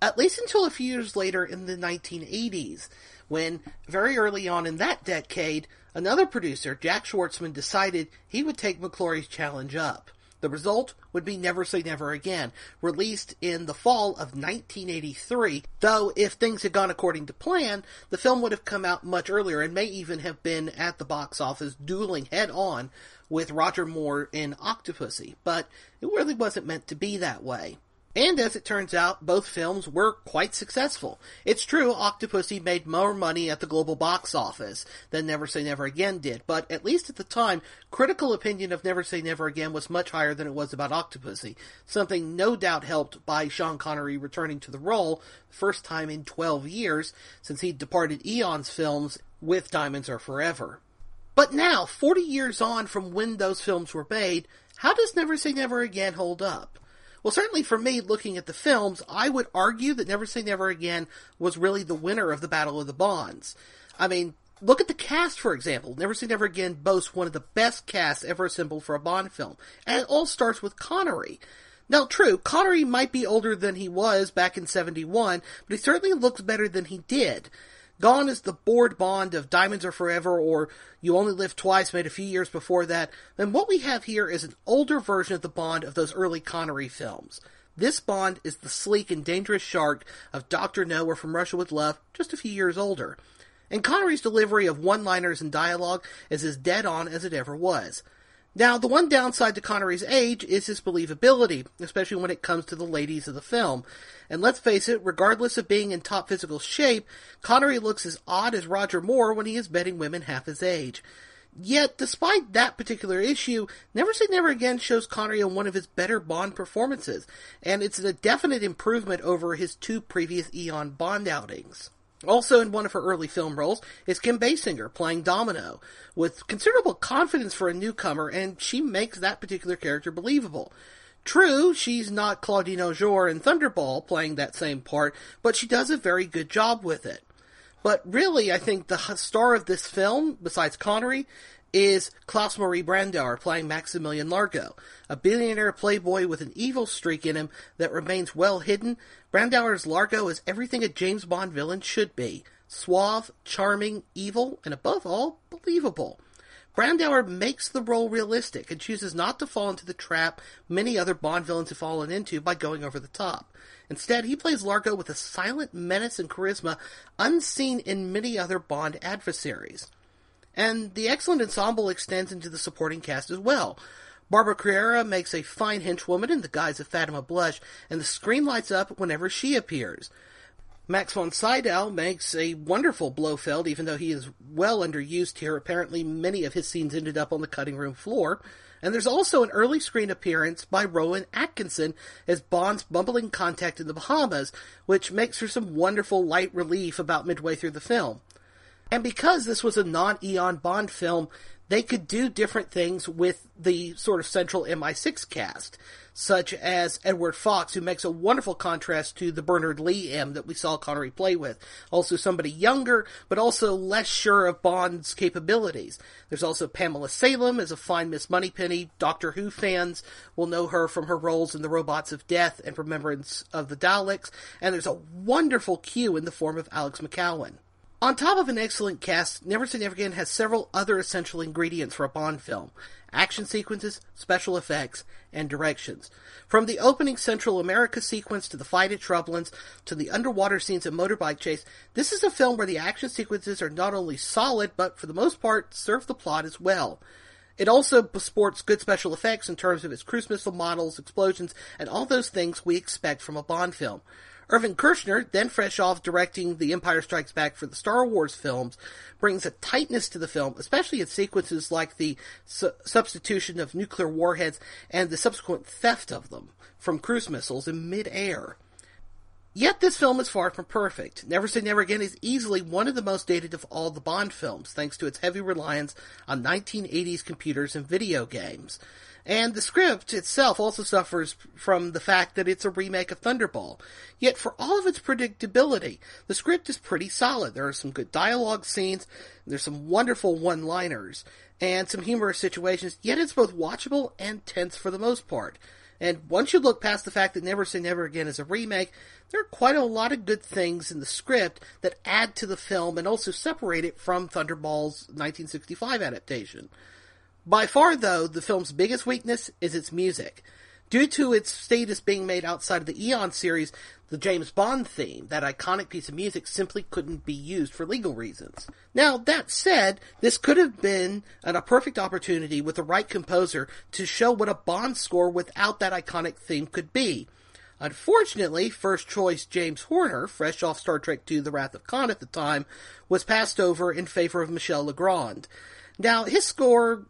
M: At least until a few years later in the 1980s, when very early on in that decade, another producer, Jack Schwartzman, decided he would take McClory's challenge up. The result would be Never Say Never Again, released in the fall of 1983. Though, if things had gone according to plan, the film would have come out much earlier and may even have been at the box office dueling head on with Roger Moore in Octopussy, but it really wasn't meant to be that way. And as it turns out, both films were quite successful. It's true, Octopussy made more money at the global box office than Never Say Never Again did, but at least at the time, critical opinion of Never Say Never Again was much higher than it was about Octopussy, something no doubt helped by Sean Connery returning to the role, the first time in 12 years since he'd departed Eon's films with Diamonds Are Forever. But now, 40 years on from when those films were made, how does Never Say Never Again hold up? Well, certainly for me, looking at the films, I would argue that Never Say Never Again was really the winner of the Battle of the Bonds. I mean, look at the cast, for example. Never Say Never Again boasts one of the best casts ever assembled for a Bond film. And it all starts with Connery. Now, true, Connery might be older than he was back in 71, but he certainly looks better than he did. Gone is the bored bond of Diamonds Are Forever or You Only Live Twice made a few years before that. And what we have here is an older version of the Bond of those early Connery films. This Bond is the sleek and dangerous shark of Dr. No or From Russia with Love, just a few years older. And Connery's delivery of one-liners and dialogue is as dead on as it ever was. Now, the one downside to Connery's age is his believability, especially when it comes to the ladies of the film. And let's face it, regardless of being in top physical shape, Connery looks as odd as Roger Moore when he is betting women half his age. Yet, despite that particular issue, Never Say Never Again shows Connery in one of his better Bond performances, and it's a definite improvement over his two previous Eon Bond outings. Also in one of her early film roles is Kim Basinger playing Domino, with considerable confidence for a newcomer, and she makes that particular character believable. True, she's not Claudine Auger in Thunderball playing that same part, but she does a very good job with it. But really, I think the star of this film, besides Connery, is Klaus Maria Brandauer playing Maximilian Largo, a billionaire playboy with an evil streak in him that remains well hidden. Brandauer's Largo is everything a James Bond villain should be suave, charming, evil, and above all, believable. Brandauer makes the role realistic and chooses not to fall into the trap many other Bond villains have fallen into by going over the top. Instead, he plays Largo with a silent menace and charisma unseen in many other Bond adversaries. And the excellent ensemble extends into the supporting cast as well. Barbara Carrera makes a fine henchwoman in the guise of Fatima Blush, and the screen lights up whenever she appears. Max von Sydow makes a wonderful Blofeld, even though he is well underused here. Apparently, many of his scenes ended up on the cutting room floor. And there's also an early screen appearance by Rowan Atkinson as Bond's bumbling contact in the Bahamas, which makes for some wonderful light relief about midway through the film. And because this was a non-Eon Bond film, they could do different things with the sort of central MI6 cast, such as Edward Fox, who makes a wonderful contrast to the Bernard Lee M that we saw Connery play with. Also somebody younger, but also less sure of Bond's capabilities. There's also Pamela Salem as a fine Miss Moneypenny. Doctor Who fans will know her from her roles in The Robots of Death and Remembrance of the Daleks. And there's a wonderful cue in the form of Alec McCowen. On top of an excellent cast, Never Say Never Again has several other essential ingredients for a Bond film action sequences, special effects, and directions. From the opening Central America sequence to the fight at Shrublands to the underwater scenes and motorbike chase, this is a film where the action sequences are not only solid, but for the most part serve the plot as well. It also sports good special effects in terms of its cruise missile models, explosions, and all those things we expect from a Bond film. Irvin Kershner, then fresh off directing The Empire Strikes Back for the Star Wars films, brings a tightness to the film, especially in sequences like the su- substitution of nuclear warheads and the subsequent theft of them from cruise missiles in mid-air. Yet this film is far from perfect. Never Say Never Again is easily one of the most dated of all the Bond films, thanks to its heavy reliance on 1980s computers and video games. And the script itself also suffers from the fact that it's a remake of Thunderball. Yet for all of its predictability, the script is pretty solid. There are some good dialogue scenes, there's some wonderful one-liners, and some humorous situations, yet it's both watchable and tense for the most part. And once you look past the fact that Never Say Never Again is a remake, there are quite a lot of good things in the script that add to the film and also separate it from Thunderball's 1965 adaptation. By far, though, the film's biggest weakness is its music. Due to its status being made outside of the Eon series, the James Bond theme, that iconic piece of music, simply couldn't be used for legal reasons. Now, that said, this could have been an, a perfect opportunity with the right composer to show what a Bond score without that iconic theme could be. Unfortunately, first choice James Horner, fresh off Star Trek II The Wrath of Khan at the time, was passed over in favor of Michel Legrand. Now, his score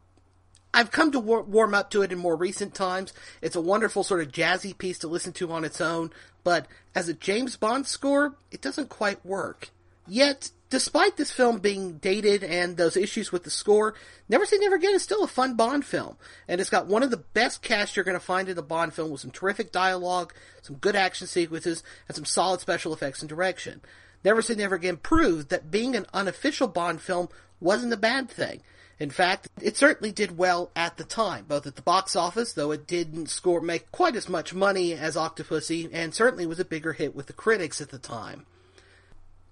M: I've come to war- warm up to it in more recent times. It's a wonderful sort of jazzy piece to listen to on its own, but as a James Bond score, it doesn't quite work. Yet, despite this film being dated and those issues with the score, Never Say Never Again is still a fun Bond film, and it's got one of the best casts you're going to find in a Bond film with some terrific dialogue, some good action sequences, and some solid special effects and direction. Never Say Never Again proved that being an unofficial Bond film wasn't a bad thing. In fact, it certainly did well at the time, both at the box office, though it didn't score make quite as much money as Octopussy, and certainly was a bigger hit with the critics at the time.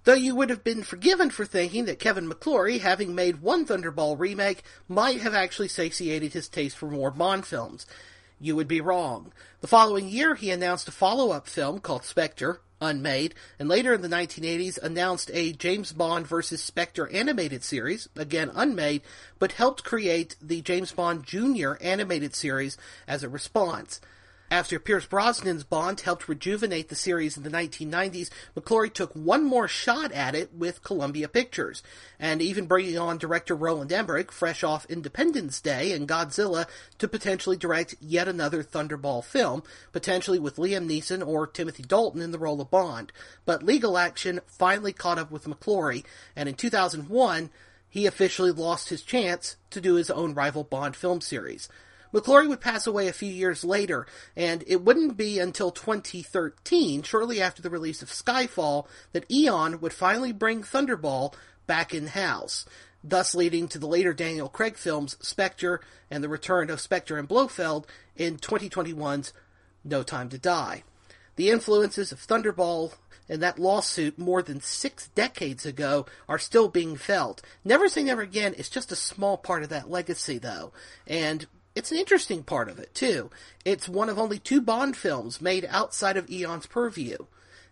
M: Though you would have been forgiven for thinking that Kevin McClory, having made one Thunderball remake, might have actually satiated his taste for more Bond films. You would be wrong. The following year, he announced a follow-up film called Spectre, unmade, and later in the 1980s announced a James Bond vs. Spectre animated series, again unmade, but helped create the James Bond Jr. animated series as a response. After Pierce Brosnan's Bond helped rejuvenate the series in the 1990s, McClory took one more shot at it with Columbia Pictures, and even bringing on director Roland Emmerich, fresh off Independence Day and Godzilla, to potentially direct yet another Thunderball film, potentially with Liam Neeson or Timothy Dalton in the role of Bond. But legal action finally caught up with McClory, and in 2001, he officially lost his chance to do his own rival Bond film series. McClory would pass away a few years later, and it wouldn't be until 2013, shortly after the release of Skyfall, that Eon would finally bring Thunderball back in house, thus leading to the later Daniel Craig films Spectre and the return of Spectre and Blofeld in 2021's No Time to Die. The influences of Thunderball and that lawsuit more than six decades ago are still being felt. Never Say Never Again is just a small part of that legacy, though, and it's an interesting part of it, too. It's one of only two Bond films made outside of Eon's purview,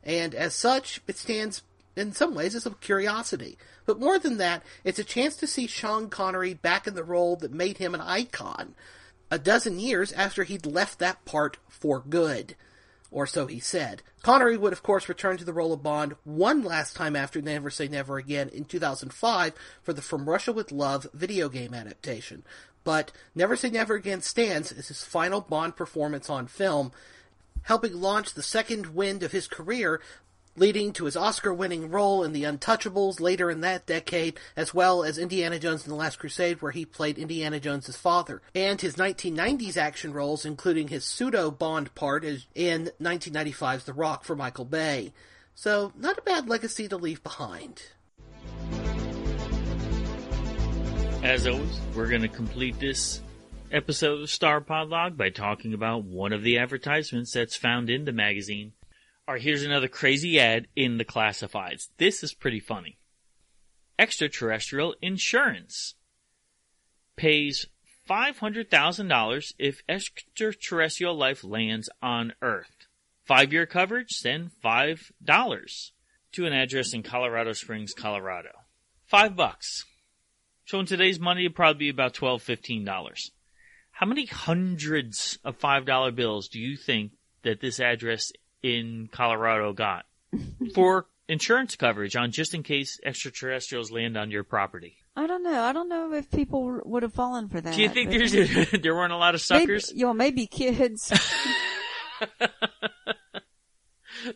M: and as such, it stands in some ways as a curiosity. But more than that, it's a chance to see Sean Connery back in the role that made him an icon a dozen years after he'd left that part for good or so he said. Connery would, of course, return to the role of Bond one last time after Never Say Never Again in 2005 for the From Russia with Love video game adaptation. But Never Say Never Again stands as his final Bond performance on film, helping launch the second wind of his career leading to his Oscar winning role in The Untouchables later in that decade, as well as Indiana Jones and the Last Crusade, where he played Indiana Jones's father, and his 1990s action roles, including his pseudo Bond part in 1995's The Rock for Michael Bay. So, not a bad legacy to leave behind.
B: As always, we're going to complete this episode of StarPodLog by talking about one of the advertisements that's found in the magazine or here's another crazy ad in the classifieds. This is pretty funny. Extraterrestrial insurance pays $500,000 if extraterrestrial life lands on Earth. Five year coverage, send $5 to an address in Colorado Springs, Colorado. Five bucks. So in today's money, it'd probably be about $12, $15. How many hundreds of $5 bills do you think that this address in Colorado got for insurance coverage on just in case extraterrestrials land on your property.
A: I don't know. I don't know if people would have fallen for that.
B: Do you think there's a, there weren't a lot of suckers?
A: Maybe, you know, maybe kids.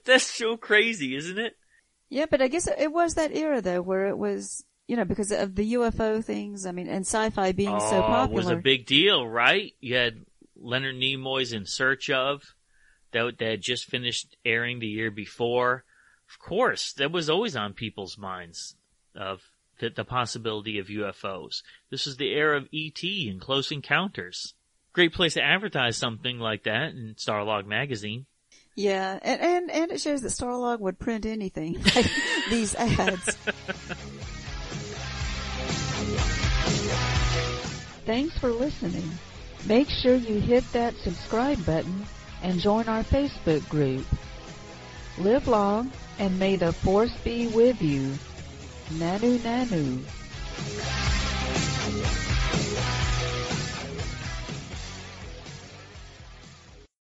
B: That's so crazy, isn't it?
A: Yeah, but I guess it was that era though, where it was, you know, because of the UFO things. I mean, and sci-fi being
B: oh,
A: so popular,
B: it was a big deal, right? You had Leonard Nimoy's In Search of that, that had just finished airing the year before. Of course, that was always on people's minds of the, the possibility of UFOs. This was the era of ET and Close Encounters. Great place to advertise something like that in Starlog magazine.
A: Yeah, and, and, and it shows that Starlog would print anything like these ads.
N: Thanks for listening. Make sure you hit that subscribe button and join our Facebook group. Live long and may the force be with you. Nanu Nanu.